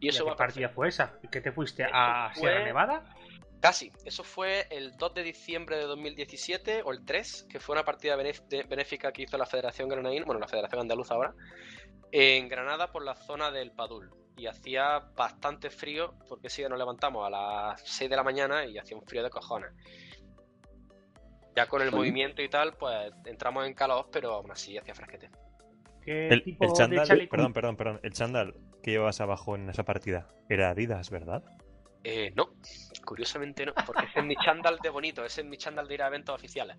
Y eso va qué partida fue esa? ¿Que te fuiste a Sierra Nevada? Casi. Eso fue el 2 de diciembre de 2017 o el 3, que fue una partida benéfica que hizo la Federación Granadina, bueno, la Federación Andaluza ahora, en Granada por la zona del Padul y hacía bastante frío porque sí nos levantamos a las 6 de la mañana y hacía un frío de cojones. Ya con el movimiento y tal, pues entramos en calor, pero aún así hacía fresquete. el, el chándal, perdón, perdón, perdón, el chándal que llevas abajo en esa partida era Adidas, ¿verdad? Eh, no, curiosamente no, porque ese es mi chándal de bonito, ese es mi chándal de ir a eventos oficiales.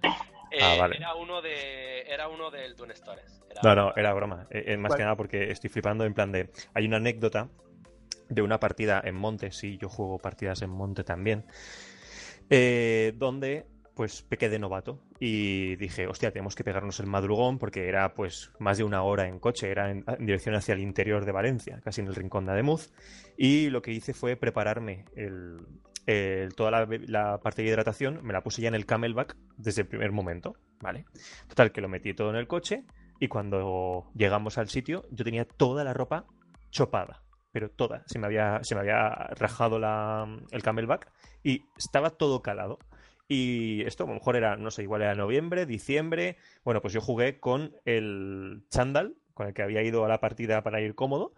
Eh, ah, vale. Era uno de, era uno del Dune Stores. no, no, era broma. Eh, más que nada porque estoy flipando en plan de, hay una anécdota de una partida en monte, sí, yo juego partidas en monte también, donde pues pequé de novato y dije, hostia, tenemos que pegarnos el madrugón porque era pues más de una hora en coche, era en, dirección hacia el interior de Valencia, casi en el rincón de Ademuz. Y lo que hice fue prepararme toda la, la, parte de hidratación, me la puse ya en el camelback desde el primer momento, ¿vale? Total, que lo metí todo en el coche y cuando llegamos al sitio yo tenía toda la ropa chopada pero toda. Se me había, se me había rajado la, el camelback y estaba todo calado. Y esto a lo mejor era, no sé, igual era noviembre, diciembre. Bueno, pues yo jugué con el chándal, con el que había ido a la partida para ir cómodo,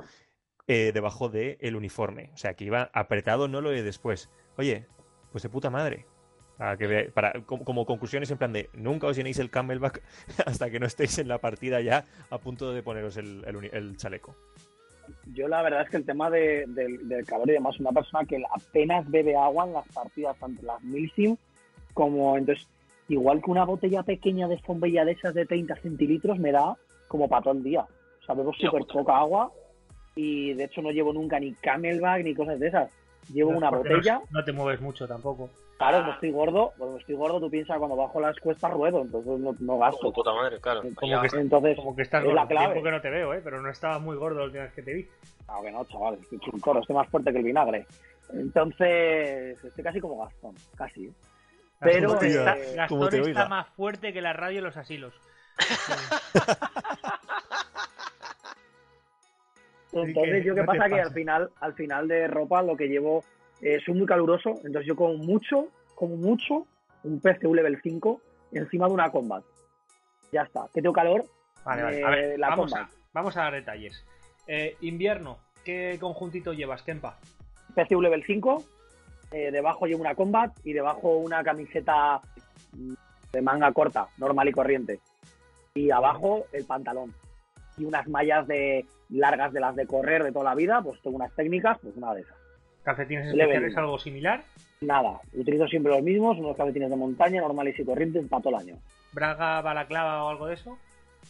eh, debajo del el uniforme. O sea, que iba apretado, no lo de después. Oye, pues de puta madre. Para como, conclusiones en plan de nunca os llenéis el camelback hasta que no estéis en la partida ya a punto de poneros el, chaleco yo la verdad es que el tema de, del calor y demás, una persona que apenas bebe agua en las partidas, tanto las milsim como entonces, igual que una botella pequeña de bombilla de esas de 30 centilitros me da como para todo el día. O sea, bebo súper poca agua y de hecho no llevo nunca ni camelback ni cosas de esas. Llevo una botella. No, te mueves mucho tampoco. Claro, como estoy gordo, cuando estoy gordo tú piensas cuando bajo las cuestas ruedo, entonces no, no gasto. puta madre, claro. Como que, entonces, como que estás gordo. La clave. Tiempo que no te veo, ¿eh? Pero no estabas muy gordo la última vez que te vi. No, que no, chaval, estoy un toro, estoy más fuerte que el vinagre. Entonces, estoy casi como Gastón, casi. ¿Eh? Pero eh, Gastón está más fuerte que la radio y los asilos. Entonces, yo qué pasa que al final, al final de ropa lo que llevo eh, soy muy caluroso, entonces yo como mucho, como mucho, un PCU level 5 encima de una combat. Ya está, que tengo calor. Vale, vale. A ver, la vamos, a, vamos a dar detalles. Eh, invierno, ¿qué conjuntito llevas, Kempa? PCU level 5, eh, debajo llevo una combat y debajo una camiseta de manga corta, normal y corriente. Y abajo el pantalón. Y unas mallas de largas de las de correr de toda la vida, pues tengo unas técnicas, pues una de esas. ¿Calcetines especiales algo similar? Nada, utilizo siempre los mismos, unos calcetines de montaña, normales y corrientes para todo el año. ¿Braga, balaclava o algo de eso?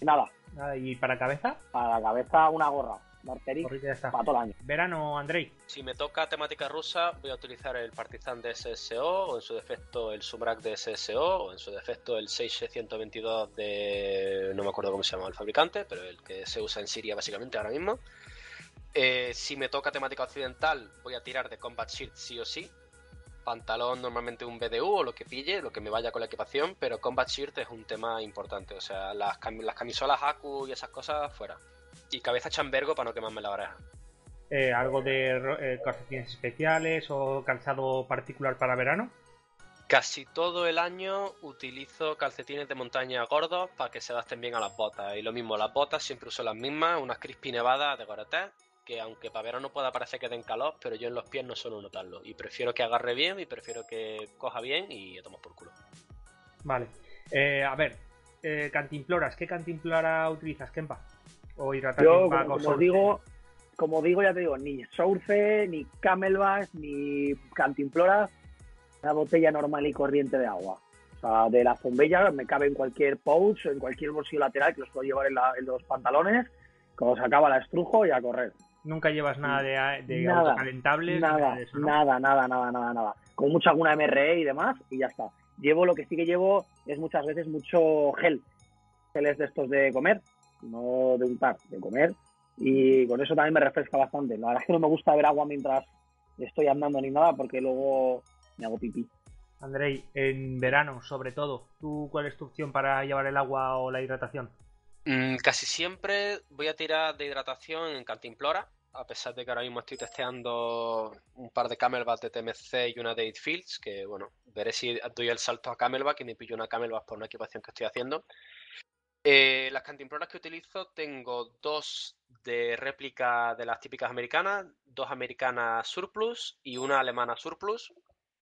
Nada. Nada. ¿Y para cabeza? Para la cabeza una gorra. Para todo el año. Verano, Andrei. Si me toca temática rusa, voy a utilizar el Partizan de SSO, o en su defecto el Sumrak de SSO, o en su defecto el 6122 de. no me acuerdo cómo se llama el fabricante, pero el que se usa en Siria básicamente ahora mismo. Eh, si me toca temática occidental, voy a tirar de Combat Shirt sí o sí. Pantalón normalmente un BDU o lo que pille, lo que me vaya con la equipación, pero Combat Shirt es un tema importante. O sea, las, camisolas Aku y esas cosas fuera. Y cabeza chambergo para no quemarme la oreja. Eh, ¿Algo de eh, calcetines especiales o calzado particular para verano? Casi todo el año utilizo calcetines de montaña gordos para que se adapten bien a las botas. Y lo mismo, las botas siempre uso las mismas, unas crispy nevadas de Gore-Tex que aunque para verano pueda parecer que den calor, pero yo en los pies no suelo notarlo. Y prefiero que agarre bien y prefiero que coja bien y tomo por culo. Vale. Eh, a ver, cantimploras, ¿qué cantimplora utilizas, Kempa? O Yo, como, digo, como digo, ya te digo, ni Source, ni Camelback, ni cantimploras, una botella normal y corriente de agua. O sea, de la bombella me cabe en cualquier pouch, en cualquier bolsillo lateral que los puedo llevar en, en los pantalones. Cuando se acaba la estrujo y a correr. Nunca llevas nada de, de nada, autocalentables. Nada, nada, nada, nada, nada, nada. Con mucha alguna MRE y demás y ya está. Llevo lo que sí que llevo es muchas veces mucho gel. Geles de estos de comer, no de untar, de comer. Y con eso también me refresca bastante. La verdad es que no me gusta ver agua mientras estoy andando ni nada porque luego me hago pipí. Andrei, en verano sobre todo, ¿tú cuál es tu opción para llevar el agua o la hidratación? Mm, casi siempre voy a tirar de hidratación en Cantimplora, a pesar de que ahora mismo estoy testeando un par de Camelback de TMC y una de Fields, que bueno, veré si doy el salto a Camelback y me pillo una Camelback por una equipación que estoy haciendo. Eh, las cantimploras que utilizo tengo dos de réplica de las típicas americanas, dos americanas surplus y una alemana surplus.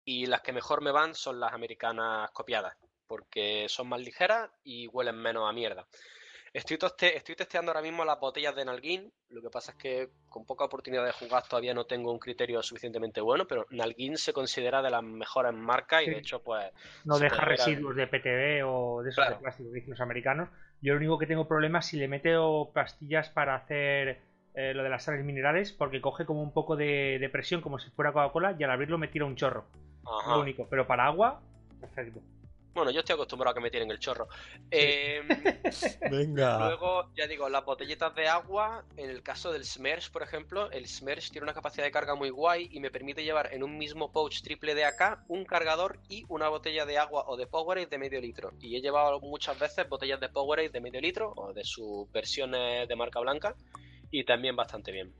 Y las que mejor me van son las americanas copiadas, porque son más ligeras y huelen menos a mierda. Estoy, estoy testeando ahora mismo las botellas de Nalguin. Lo que pasa es que con poca oportunidad de jugar todavía no tengo un criterio suficientemente bueno, pero Nalguin se considera de las mejores marcas y de hecho, pues. No deja residuos de PTB o de esos de plástico que los americanos. Yo lo único que tengo problema es si le meto pastillas para hacer eh, lo de las sales minerales, porque coge como un poco de, presión, como si fuera Coca-Cola, y al abrirlo me tira un chorro. Lo único. Pero para agua, perfecto. Bueno, yo estoy acostumbrado a que me tiren el chorro. Em, Venga. Luego, ya digo, las botellitas de agua, en el caso del Smersh, por ejemplo, el Smersh tiene una capacidad de carga muy guay y me permite llevar en un mismo pouch triple de AK un cargador y una botella de agua o de Powerade de medio litro. Y he llevado muchas veces botellas de Powerade de medio litro o de sus versiones de marca blanca y también bastante bien.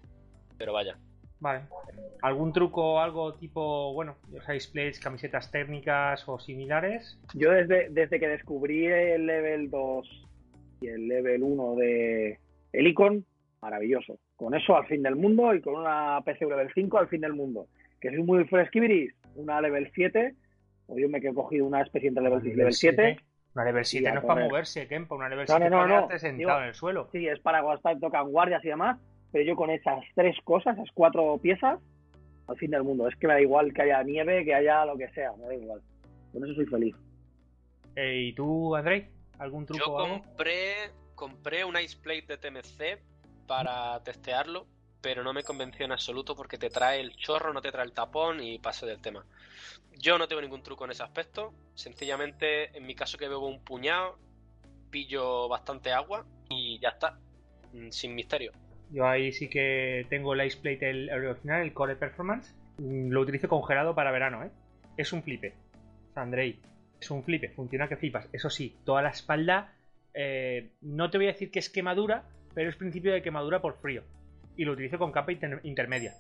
Pero vaya, Vale. ¿Algún truco o algo tipo, bueno, ice plates, camisetas técnicas o similares? Yo desde, desde que descubrí el level 2 y el level 1 de Helicon, maravilloso. Con eso al fin del mundo y con una PC level 5 al fin del mundo. Que soy muy fresquibiris, una level 7, o yo me he cogido una especie de level, level 7. Una level 7 no es para moverse, Kempa. Una level No, 7 no, para no, no. quedarte sentado Digo, en el suelo. Sí, es para están- tocan guardias y demás, pero yo con esas tres cosas, esas cuatro piezas, al fin del mundo. Es que me da igual que haya nieve, que haya lo que sea, me da igual. Con eso soy feliz. Eh, ¿Y tú, Andrei? ¿Algún truco Yo compré, compré un Ice Plate de TMC para testearlo, pero no me convenció en absoluto porque te trae el chorro, no te trae el tapón y paso del tema. Yo no tengo ningún truco en ese aspecto, sencillamente en mi caso que bebo un puñado, pillo bastante agua y ya está, mm, sin misterio. Yo ahí sí que tengo el Ice Plate, el, el original, el Core Performance. Mm, Lo utilizo congelado para verano, ¿eh? Es un flipe. Andrei, es un flipe. Funciona que flipas. Eso sí, toda la espalda, eh, no te voy a decir que es quemadura, pero es principio de quemadura por frío. Y lo utilizo con capa inter- intermedia.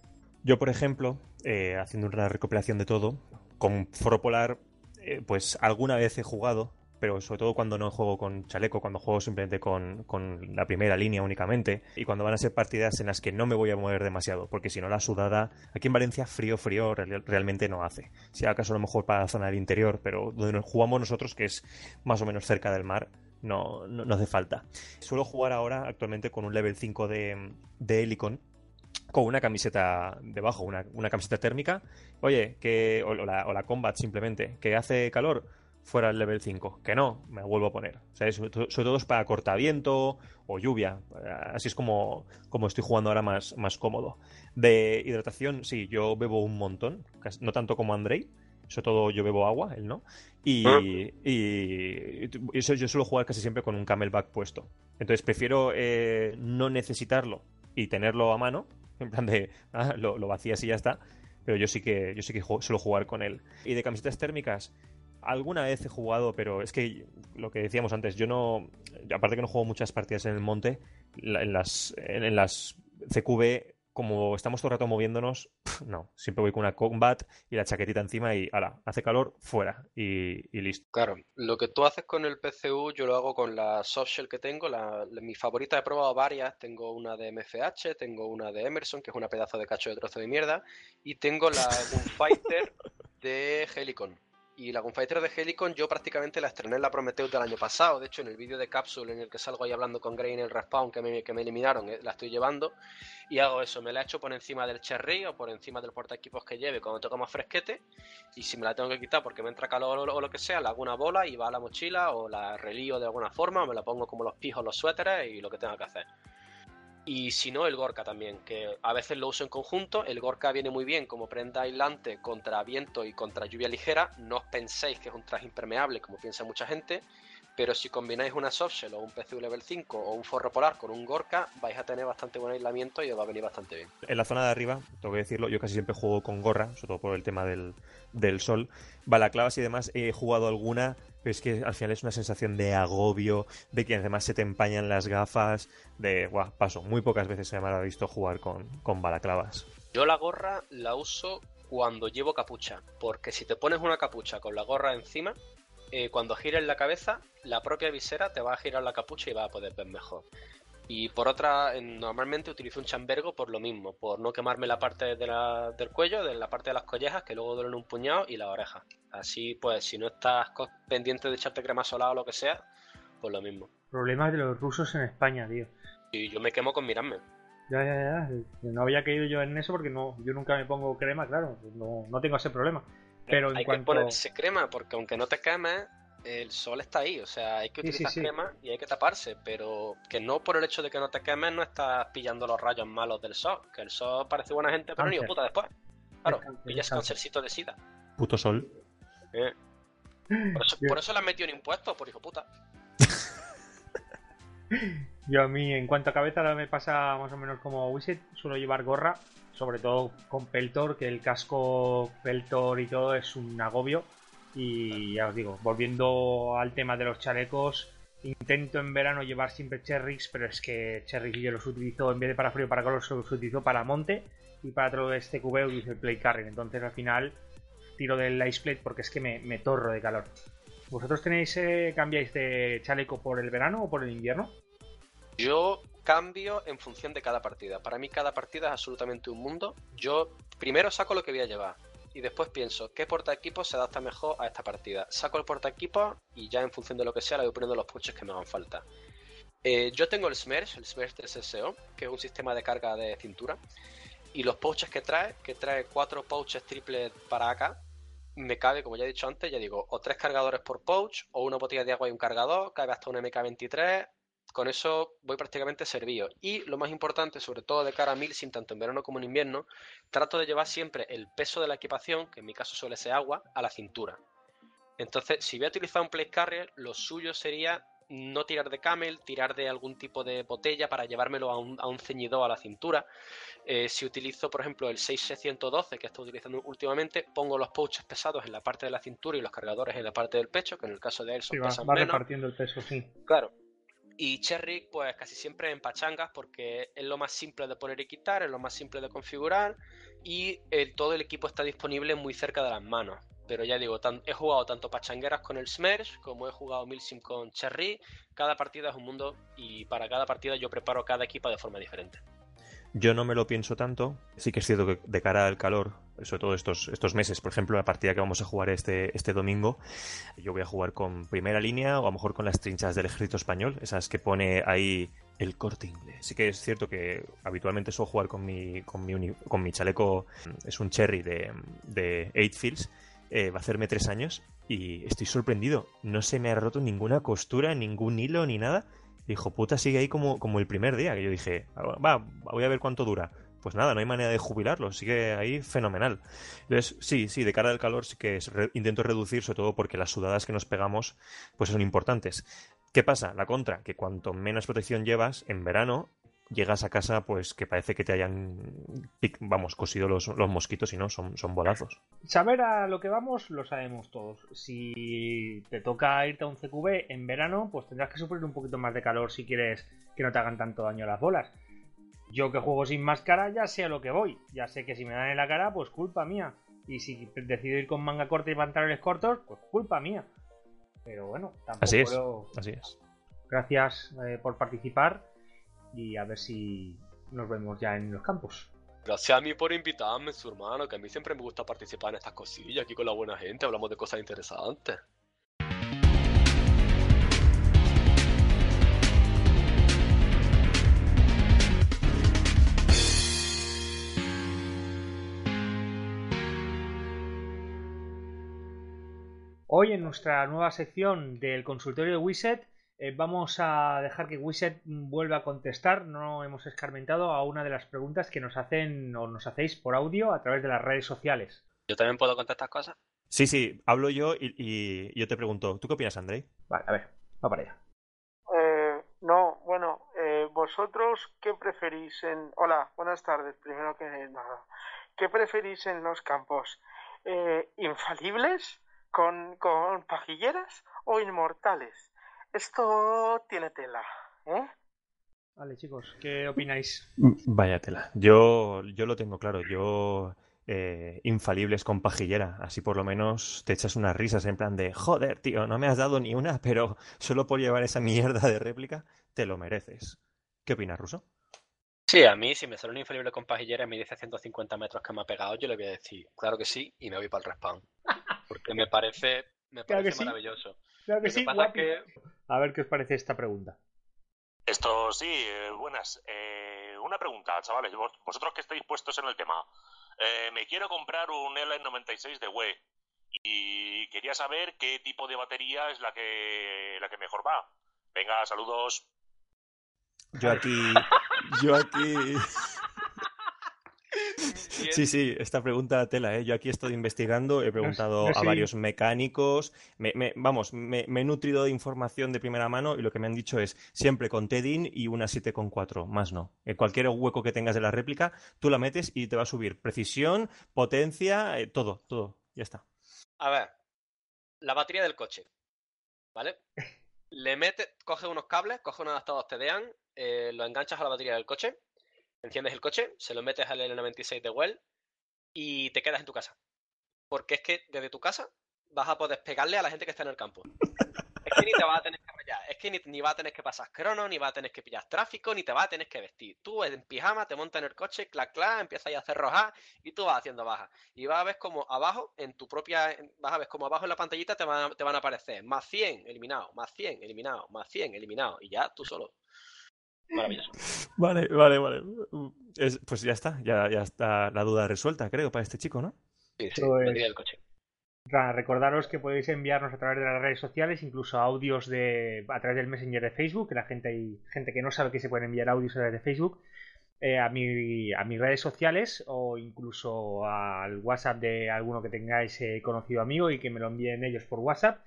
Yo, por ejemplo, eh, haciendo una recopilación de todo, con Foro Polar, eh, pues alguna vez he jugado, pero sobre todo cuando no juego con chaleco, cuando juego simplemente con, con la primera línea únicamente, y cuando van a ser partidas en las que no me voy a mover demasiado, porque si no la sudada, aquí en Valencia frío, frío real- realmente no hace. Si acaso a lo mejor para la zona del interior, pero donde nos jugamos nosotros, que es más o menos cerca del mar, no, no, no hace falta. Suelo jugar ahora actualmente con un level 5 de, de Helicon, con una camiseta debajo, una, una camiseta térmica. Oye, que. O, la, o la combat simplemente, que hace calor, fuera el level 5. Que no, me vuelvo a poner. O sea, sobre, todo- es para cortaviento o lluvia. Así es como, como estoy jugando ahora más, más cómodo. De hidratación, sí, yo bebo un montón. No tanto como Andrei. Sobre todo yo bebo agua, él no. Y, Ah. y, y eso yo suelo jugar casi siempre con un camelback puesto. Entonces prefiero eh, no necesitarlo y tenerlo a mano, en plan de ah, lo, lo vacías y ya está. Pero yo sí que yo sí que suelo jugar con él. Y de camisetas térmicas, alguna vez he jugado, pero es que lo que decíamos antes, yo no, aparte que no juego muchas partidas en el monte, en las en, las CQB como estamos todo el rato moviéndonos, no, siempre voy con una combat y la chaquetita encima y ala, hace calor, fuera y, y listo. Claro, lo que tú haces con el PCU, yo lo hago con la softshell que tengo. La, la- mi favorita he probado varias. Tengo una de MFH, tengo una de Emerson, que es una pedazo de cacho de trozo de mierda, y tengo la Gunfighter de Helicon. Y la Gunfighter de Helicon yo prácticamente la estrené en la Prometheus del año pasado. De hecho, en el vídeo de Capsule en el que salgo ahí hablando con Grey en el respawn que me, que me eliminaron, eh, la estoy llevando. Y hago eso, me la echo por encima del cherry o por encima del portaequipos que lleve cuando toca más fresquete. Y si me la tengo que quitar porque me entra calor o o lo que sea, la hago una bola y va a la mochila o la relío de alguna forma o me la pongo como los pijos, los suéteres y lo que tenga que hacer. Y si no, el Gorka también, que a veces lo uso en conjunto. El Gorka viene muy bien como prenda aislante contra viento y contra lluvia ligera. No os penséis que es un traje impermeable, como piensa mucha gente. Pero si combináis una softshell o un PCU level 5 o un forro polar con un Gorka, vais a tener bastante buen aislamiento y os va a venir bastante bien. En la zona de arriba, tengo que decirlo, yo casi siempre juego con gorra, sobre todo por el tema del, del sol. Balaclavas y demás, he jugado alguna, es que al final es una sensación de agobio, de que además se te empañan las gafas, de, guau, paso, muy pocas veces se me ha visto jugar con, con balaclavas. Yo la gorra la uso cuando llevo capucha, porque si te pones una capucha con la gorra encima, eh, cuando gires la cabeza, la propia visera te va a girar la capucha y va a poder ver mejor. Y por otra, en- normalmente utilizo un chambergo por lo mismo, por no quemarme la parte de la- del cuello, de la parte de las collejas, que luego duelen un puñado, y la oreja. Así, pues, si no estás pendiente de echarte crema solar o lo que sea, pues lo mismo. Problemas de los rusos en España, tío. Y yo me quemo con mirarme. Ya, ya, ya. No había caído yo en eso porque no, yo nunca me pongo crema, claro. No, no tengo ese problema. Pero en hay cuanto. que ponerse crema porque aunque no te quemes, el sol está ahí. O sea, hay que Sí, sí, utilizar sí. crema y hay que taparse. Pero que no por el hecho de que no te quemes no estás pillando los rayos malos del sol. Que el sol parece buena gente, pero ni puta después. Claro, cáncer, pillas cancercito de sida. Puto sol. Eh, Por eso, le han metido en impuestos, por hijo puta. Yo a mí, en cuanto a cabeza, me pasa más o menos como Wizard. Suelo llevar gorra, sobre todo con Peltor, que el casco Peltor y todo es un agobio. Y ya os digo, volviendo al tema de los chalecos, intento en verano llevar siempre Cherries, pero es que Cherries yo los utilizo en vez de para frío para calor, los utilizo para monte y para todo este cubeo utilizo el Play Carry. Entonces al final tiro del Ice Plate porque es que me, torro de calor. ¿Vosotros tenéis, eh, cambiáis de chaleco por el verano o por el invierno? Yo cambio en función de cada partida. Para mí cada partida es absolutamente un mundo. Yo primero saco lo que voy a llevar y después pienso qué porta equipo se adapta mejor a esta partida. Saco el porta equipo y ya en función de lo que sea le voy poniendo los puches que me hagan falta. Eh, yo tengo el Smersh, el Smersh de SSO, que es un sistema de carga de cintura. Y los pouches que trae, que trae cuatro pouches triples para acá, me cabe, como ya he dicho antes, ya digo, o tres cargadores por pouch, o una botella de agua y un cargador, cabe hasta un MK23, con eso voy prácticamente servido. Y lo más importante, sobre todo de cara a Milsim, tanto en verano como en invierno, trato de llevar siempre el peso de la equipación, que en mi caso suele ser agua, a la cintura. Entonces, si voy a utilizar un place carrier, lo suyo sería no tirar de camel, tirar de algún tipo de botella para llevármelo a un, a ceñidor a la cintura. Eh, si utilizo, por ejemplo, el 6612 que estoy utilizando últimamente, pongo los pouches pesados en la parte de la cintura y los cargadores en la parte del pecho, que en el caso de él son sí, va, repartiendo el peso, sí. Claro, y Cherry, pues casi siempre en pachangas, porque es lo más simple de poner y quitar, es lo más simple de configurar y todo el equipo está disponible muy cerca de las manos. Pero ya digo, he jugado tanto pachangueras con el Smersh como he jugado Milsim con Cherry. Cada partida es un mundo y para cada partida yo preparo cada equipo de forma diferente. Yo no me lo pienso tanto. Sí que es cierto que de cara al calor, sobre todo estos, estos meses, por ejemplo, la partida que vamos a jugar este, este domingo, yo voy a jugar con primera línea o a lo mejor con las trinchas del ejército español, esas que pone ahí el corte inglés. Sí que es cierto que habitualmente suelo jugar con mi, con mi, con mi chaleco, es un cherry de, de Eight Fields, eh, va a hacerme tres años y estoy sorprendido. No se me ha roto ninguna costura, ningún hilo ni nada hijo puta sigue ahí como, como el primer día, que yo dije, va, voy a ver cuánto dura. Pues nada, no hay manera de jubilarlo, sigue ahí fenomenal. Entonces, sí, sí, de cara al calor sí que intento reducir, sobre todo porque las sudadas que nos pegamos pues son importantes. ¿Qué pasa? La contra, que cuanto menos protección llevas en verano, llegas a casa pues que parece que te hayan, vamos, cosido los, mosquitos y no, son, son bolazos. Saber a lo que vamos lo sabemos todos. Si te toca irte a un CQB en verano, pues tendrás que sufrir un poquito más de calor si quieres que no te hagan tanto daño las bolas. Yo que juego sin máscara ya sé a lo que voy. Ya sé que si me dan en la cara, pues culpa mía. Y si decido ir con manga corta y pantalones cortos, pues culpa mía. Pero bueno, tampoco... Así es. Así es. Gracias eh, por participar y a ver si nos vemos ya en los campos. Gracias a mí por invitarme, su hermano, que a mí siempre me gusta participar en estas cosillas, aquí con la buena gente, hablamos de cosas interesantes. Hoy en nuestra nueva sección del consultorio de Wiset eh, vamos a dejar que Wizard vuelva a contestar. No hemos escarmentado a una de las preguntas que nos hacen o nos hacéis por audio a través de las redes sociales. ¿Yo también puedo contestar cosas? Sí, sí, hablo yo y, yo te pregunto, ¿tú qué opinas, Andrei? Vale, a ver, va para allá. Eh, no, bueno, eh, vosotros, ¿qué preferís en... Hola, buenas tardes, primero que nada. ¿Qué preferís en los campos? ¿Infalibles? ¿Con, ¿Con pajilleras o inmortales? Esto tiene tela, ¿eh? Vale, chicos, ¿qué opináis? Vaya tela. Yo, yo lo tengo claro. Yo eh, infalibles con pajillera. Así por lo menos te echas unas risas en plan de joder, tío, no me has dado ni una, pero solo por llevar esa mierda de réplica te lo mereces. ¿Qué opinas, Ruso? Sí, a mí, si me sale un infalible con pajillera y me dice 150 metros que me ha pegado, yo le voy a decir, claro que sí, y me voy para el respawn. Porque me parece, me parece maravilloso. Claro que sí, A ver qué os parece esta pregunta. Esto sí, eh, buenas. Eh, una pregunta, chavales. Vosotros que estáis puestos en el tema. Eh, me quiero comprar un L96 de WE y quería saber qué tipo de batería es la que, la que mejor va. Venga, saludos. Yo aquí. Yo aquí. Sí, sí, esta pregunta tela, ¿eh? Yo aquí estoy investigando, he preguntado a varios mecánicos, me, vamos, me, he nutrido de información de primera mano y lo que me han dicho es siempre con TEDIN y una 7,4, más no. En cualquier hueco que tengas de la réplica, tú la metes y te va a subir precisión, potencia, eh, todo, todo, ya está. A ver, la batería del coche, ¿vale? Le metes, coges unos cables, coges un adaptador TDAN, eh, lo enganchas a la batería del coche enciendes el coche, se lo metes al L96 de Well y te quedas en tu casa. Porque es que desde tu casa vas a poder pegarle a la gente que está en el campo. Es que ni te vas a tener que rayar, es que ni, vas a tener que pasar crono, ni vas a tener que pillar tráfico, ni te vas a tener que vestir. Tú en pijama te montas en el coche, clac, clac, empiezas a hacer roja y tú vas haciendo baja. Y vas a ver como abajo, en tu propia, vas a ver como abajo en la pantallita te van, te van a aparecer más 100 eliminado, más 100 eliminado, más 100 eliminado. Y ya tú solo. Maravilloso. Vale, vale, vale. pues ya está, ya, ya está la duda resuelta, creo, para este chico, ¿no? Sí, sí, pues... del coche. Recordaros que podéis enviarnos a través de las redes sociales, incluso audios de a través del Messenger de Facebook, que la gente hay gente que no sabe que se pueden enviar audios a través de Facebook, eh, a, mi, a mis redes sociales o incluso al WhatsApp de alguno que tengáis eh, conocido amigo y que me lo envíen ellos por WhatsApp.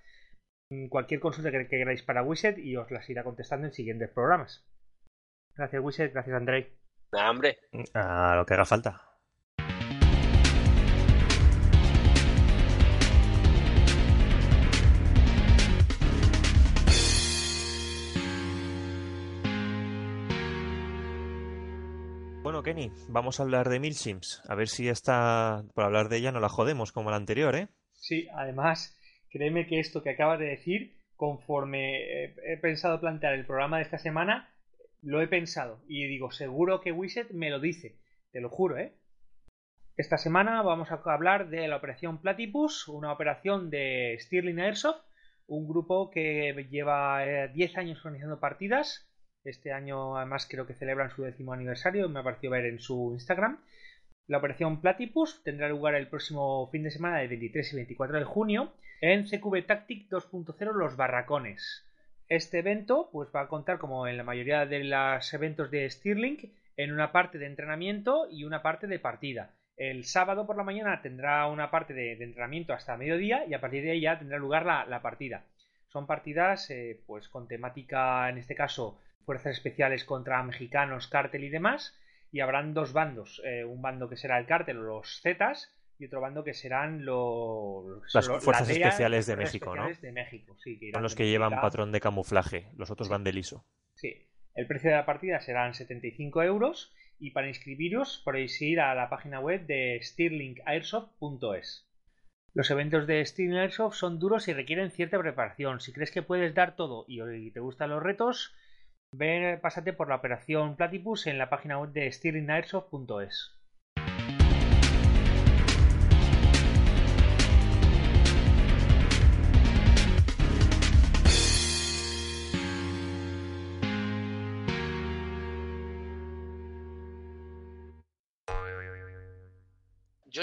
Cualquier consulta que, queráis para Wizard y os las irá contestando en siguientes programas. Gracias, Wizard. Gracias, André. Nah, hombre. A lo que haga falta. Bueno, Kenny, vamos a hablar de Milsims. A ver si esta, por hablar de ella, no la jodemos como la anterior, ¿eh? Sí, además, créeme que esto que acabas de decir, conforme he pensado plantear el programa de esta semana, lo he pensado y digo, seguro que Wizard me lo dice, te lo juro, ¿eh? Esta semana vamos a hablar de la operación Platypus, una operación de Stirling Airsoft, un grupo que lleva 10 eh, años organizando partidas. Este año además creo que celebran su décimo aniversario, me ha parecido ver en su Instagram. La operación Platypus tendrá lugar el próximo fin de semana del 23 y 24 de junio en CQB Tactic 2.0 Los Barracones. Este evento pues, va a contar, como en la mayoría de los eventos de Stirling, en una parte de entrenamiento y una parte de partida. El sábado por la mañana tendrá una parte de, entrenamiento hasta mediodía y a partir de ahí ya tendrá lugar la, partida. Son partidas eh, pues con temática, en este caso, fuerzas especiales contra mexicanos, cártel y demás. Y habrán dos bandos. Eh, un bando que será el cártel o los Zetas y otro bando que serán los las fuerzas especiales de México, ¿no? De México, sí, Son los que llevan patrón de camuflaje, los otros van de liso. Sí, el precio de la partida serán 75 euros y para inscribiros podéis ir a la página web de stirlingairsoft.es. Los eventos de Stirling Airsoft son duros y requieren cierta preparación. Si crees que puedes dar todo y te gustan los retos, ven, pásate por la operación Platypus en la página web de stirlingairsoft.es.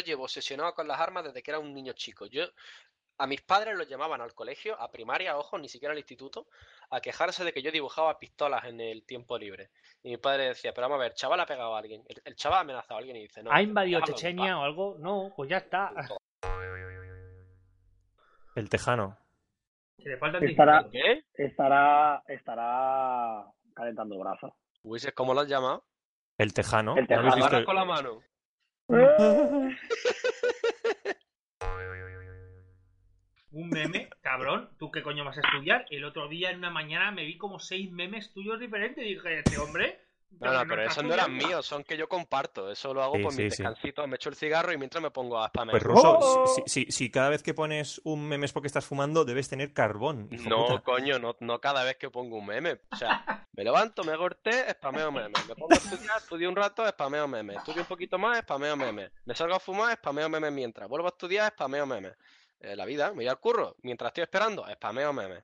llevo obsesionado con las armas desde que era un niño chico. Yo a mis padres los llamaban al colegio, a primaria, ojo, ni siquiera al instituto, a quejarse de que yo dibujaba pistolas en el tiempo libre. Y mi padre decía, pero vamos a ver, chaval ha pegado a alguien. El, chaval ha amenazado a alguien y dice, no. ¿Ha invadido Chechenia o algo? No, pues ya está. El tejano. Se le falta el estará, ¿Qué? estará, estará calentando grasa. ¿cómo lo has llamado? El tejano. El tejano. con la mano. Un meme, cabrón, ¿tú qué coño vas a estudiar? El otro día en una mañana me vi como seis memes tuyos diferentes y dije, este hombre no, no, pero esos no eran míos, son que yo comparto. Eso lo hago por mi descansito. Me echo el cigarro y mientras me pongo a spamear. Pues Ruso, ¡Oh! si, cada vez que pones un meme es porque estás fumando, debes tener carbón. No, coño, no, no cada vez que pongo un meme. O sea, me levanto, me hago el té, spameo meme. Me pongo a estudiar, estudio un rato, spameo meme. Estudio un poquito más, spameo meme. Me salgo a fumar, spameo meme mientras. Vuelvo a estudiar, spameo meme. Eh, la vida, me voy al curro. Mientras estoy esperando, spameo meme.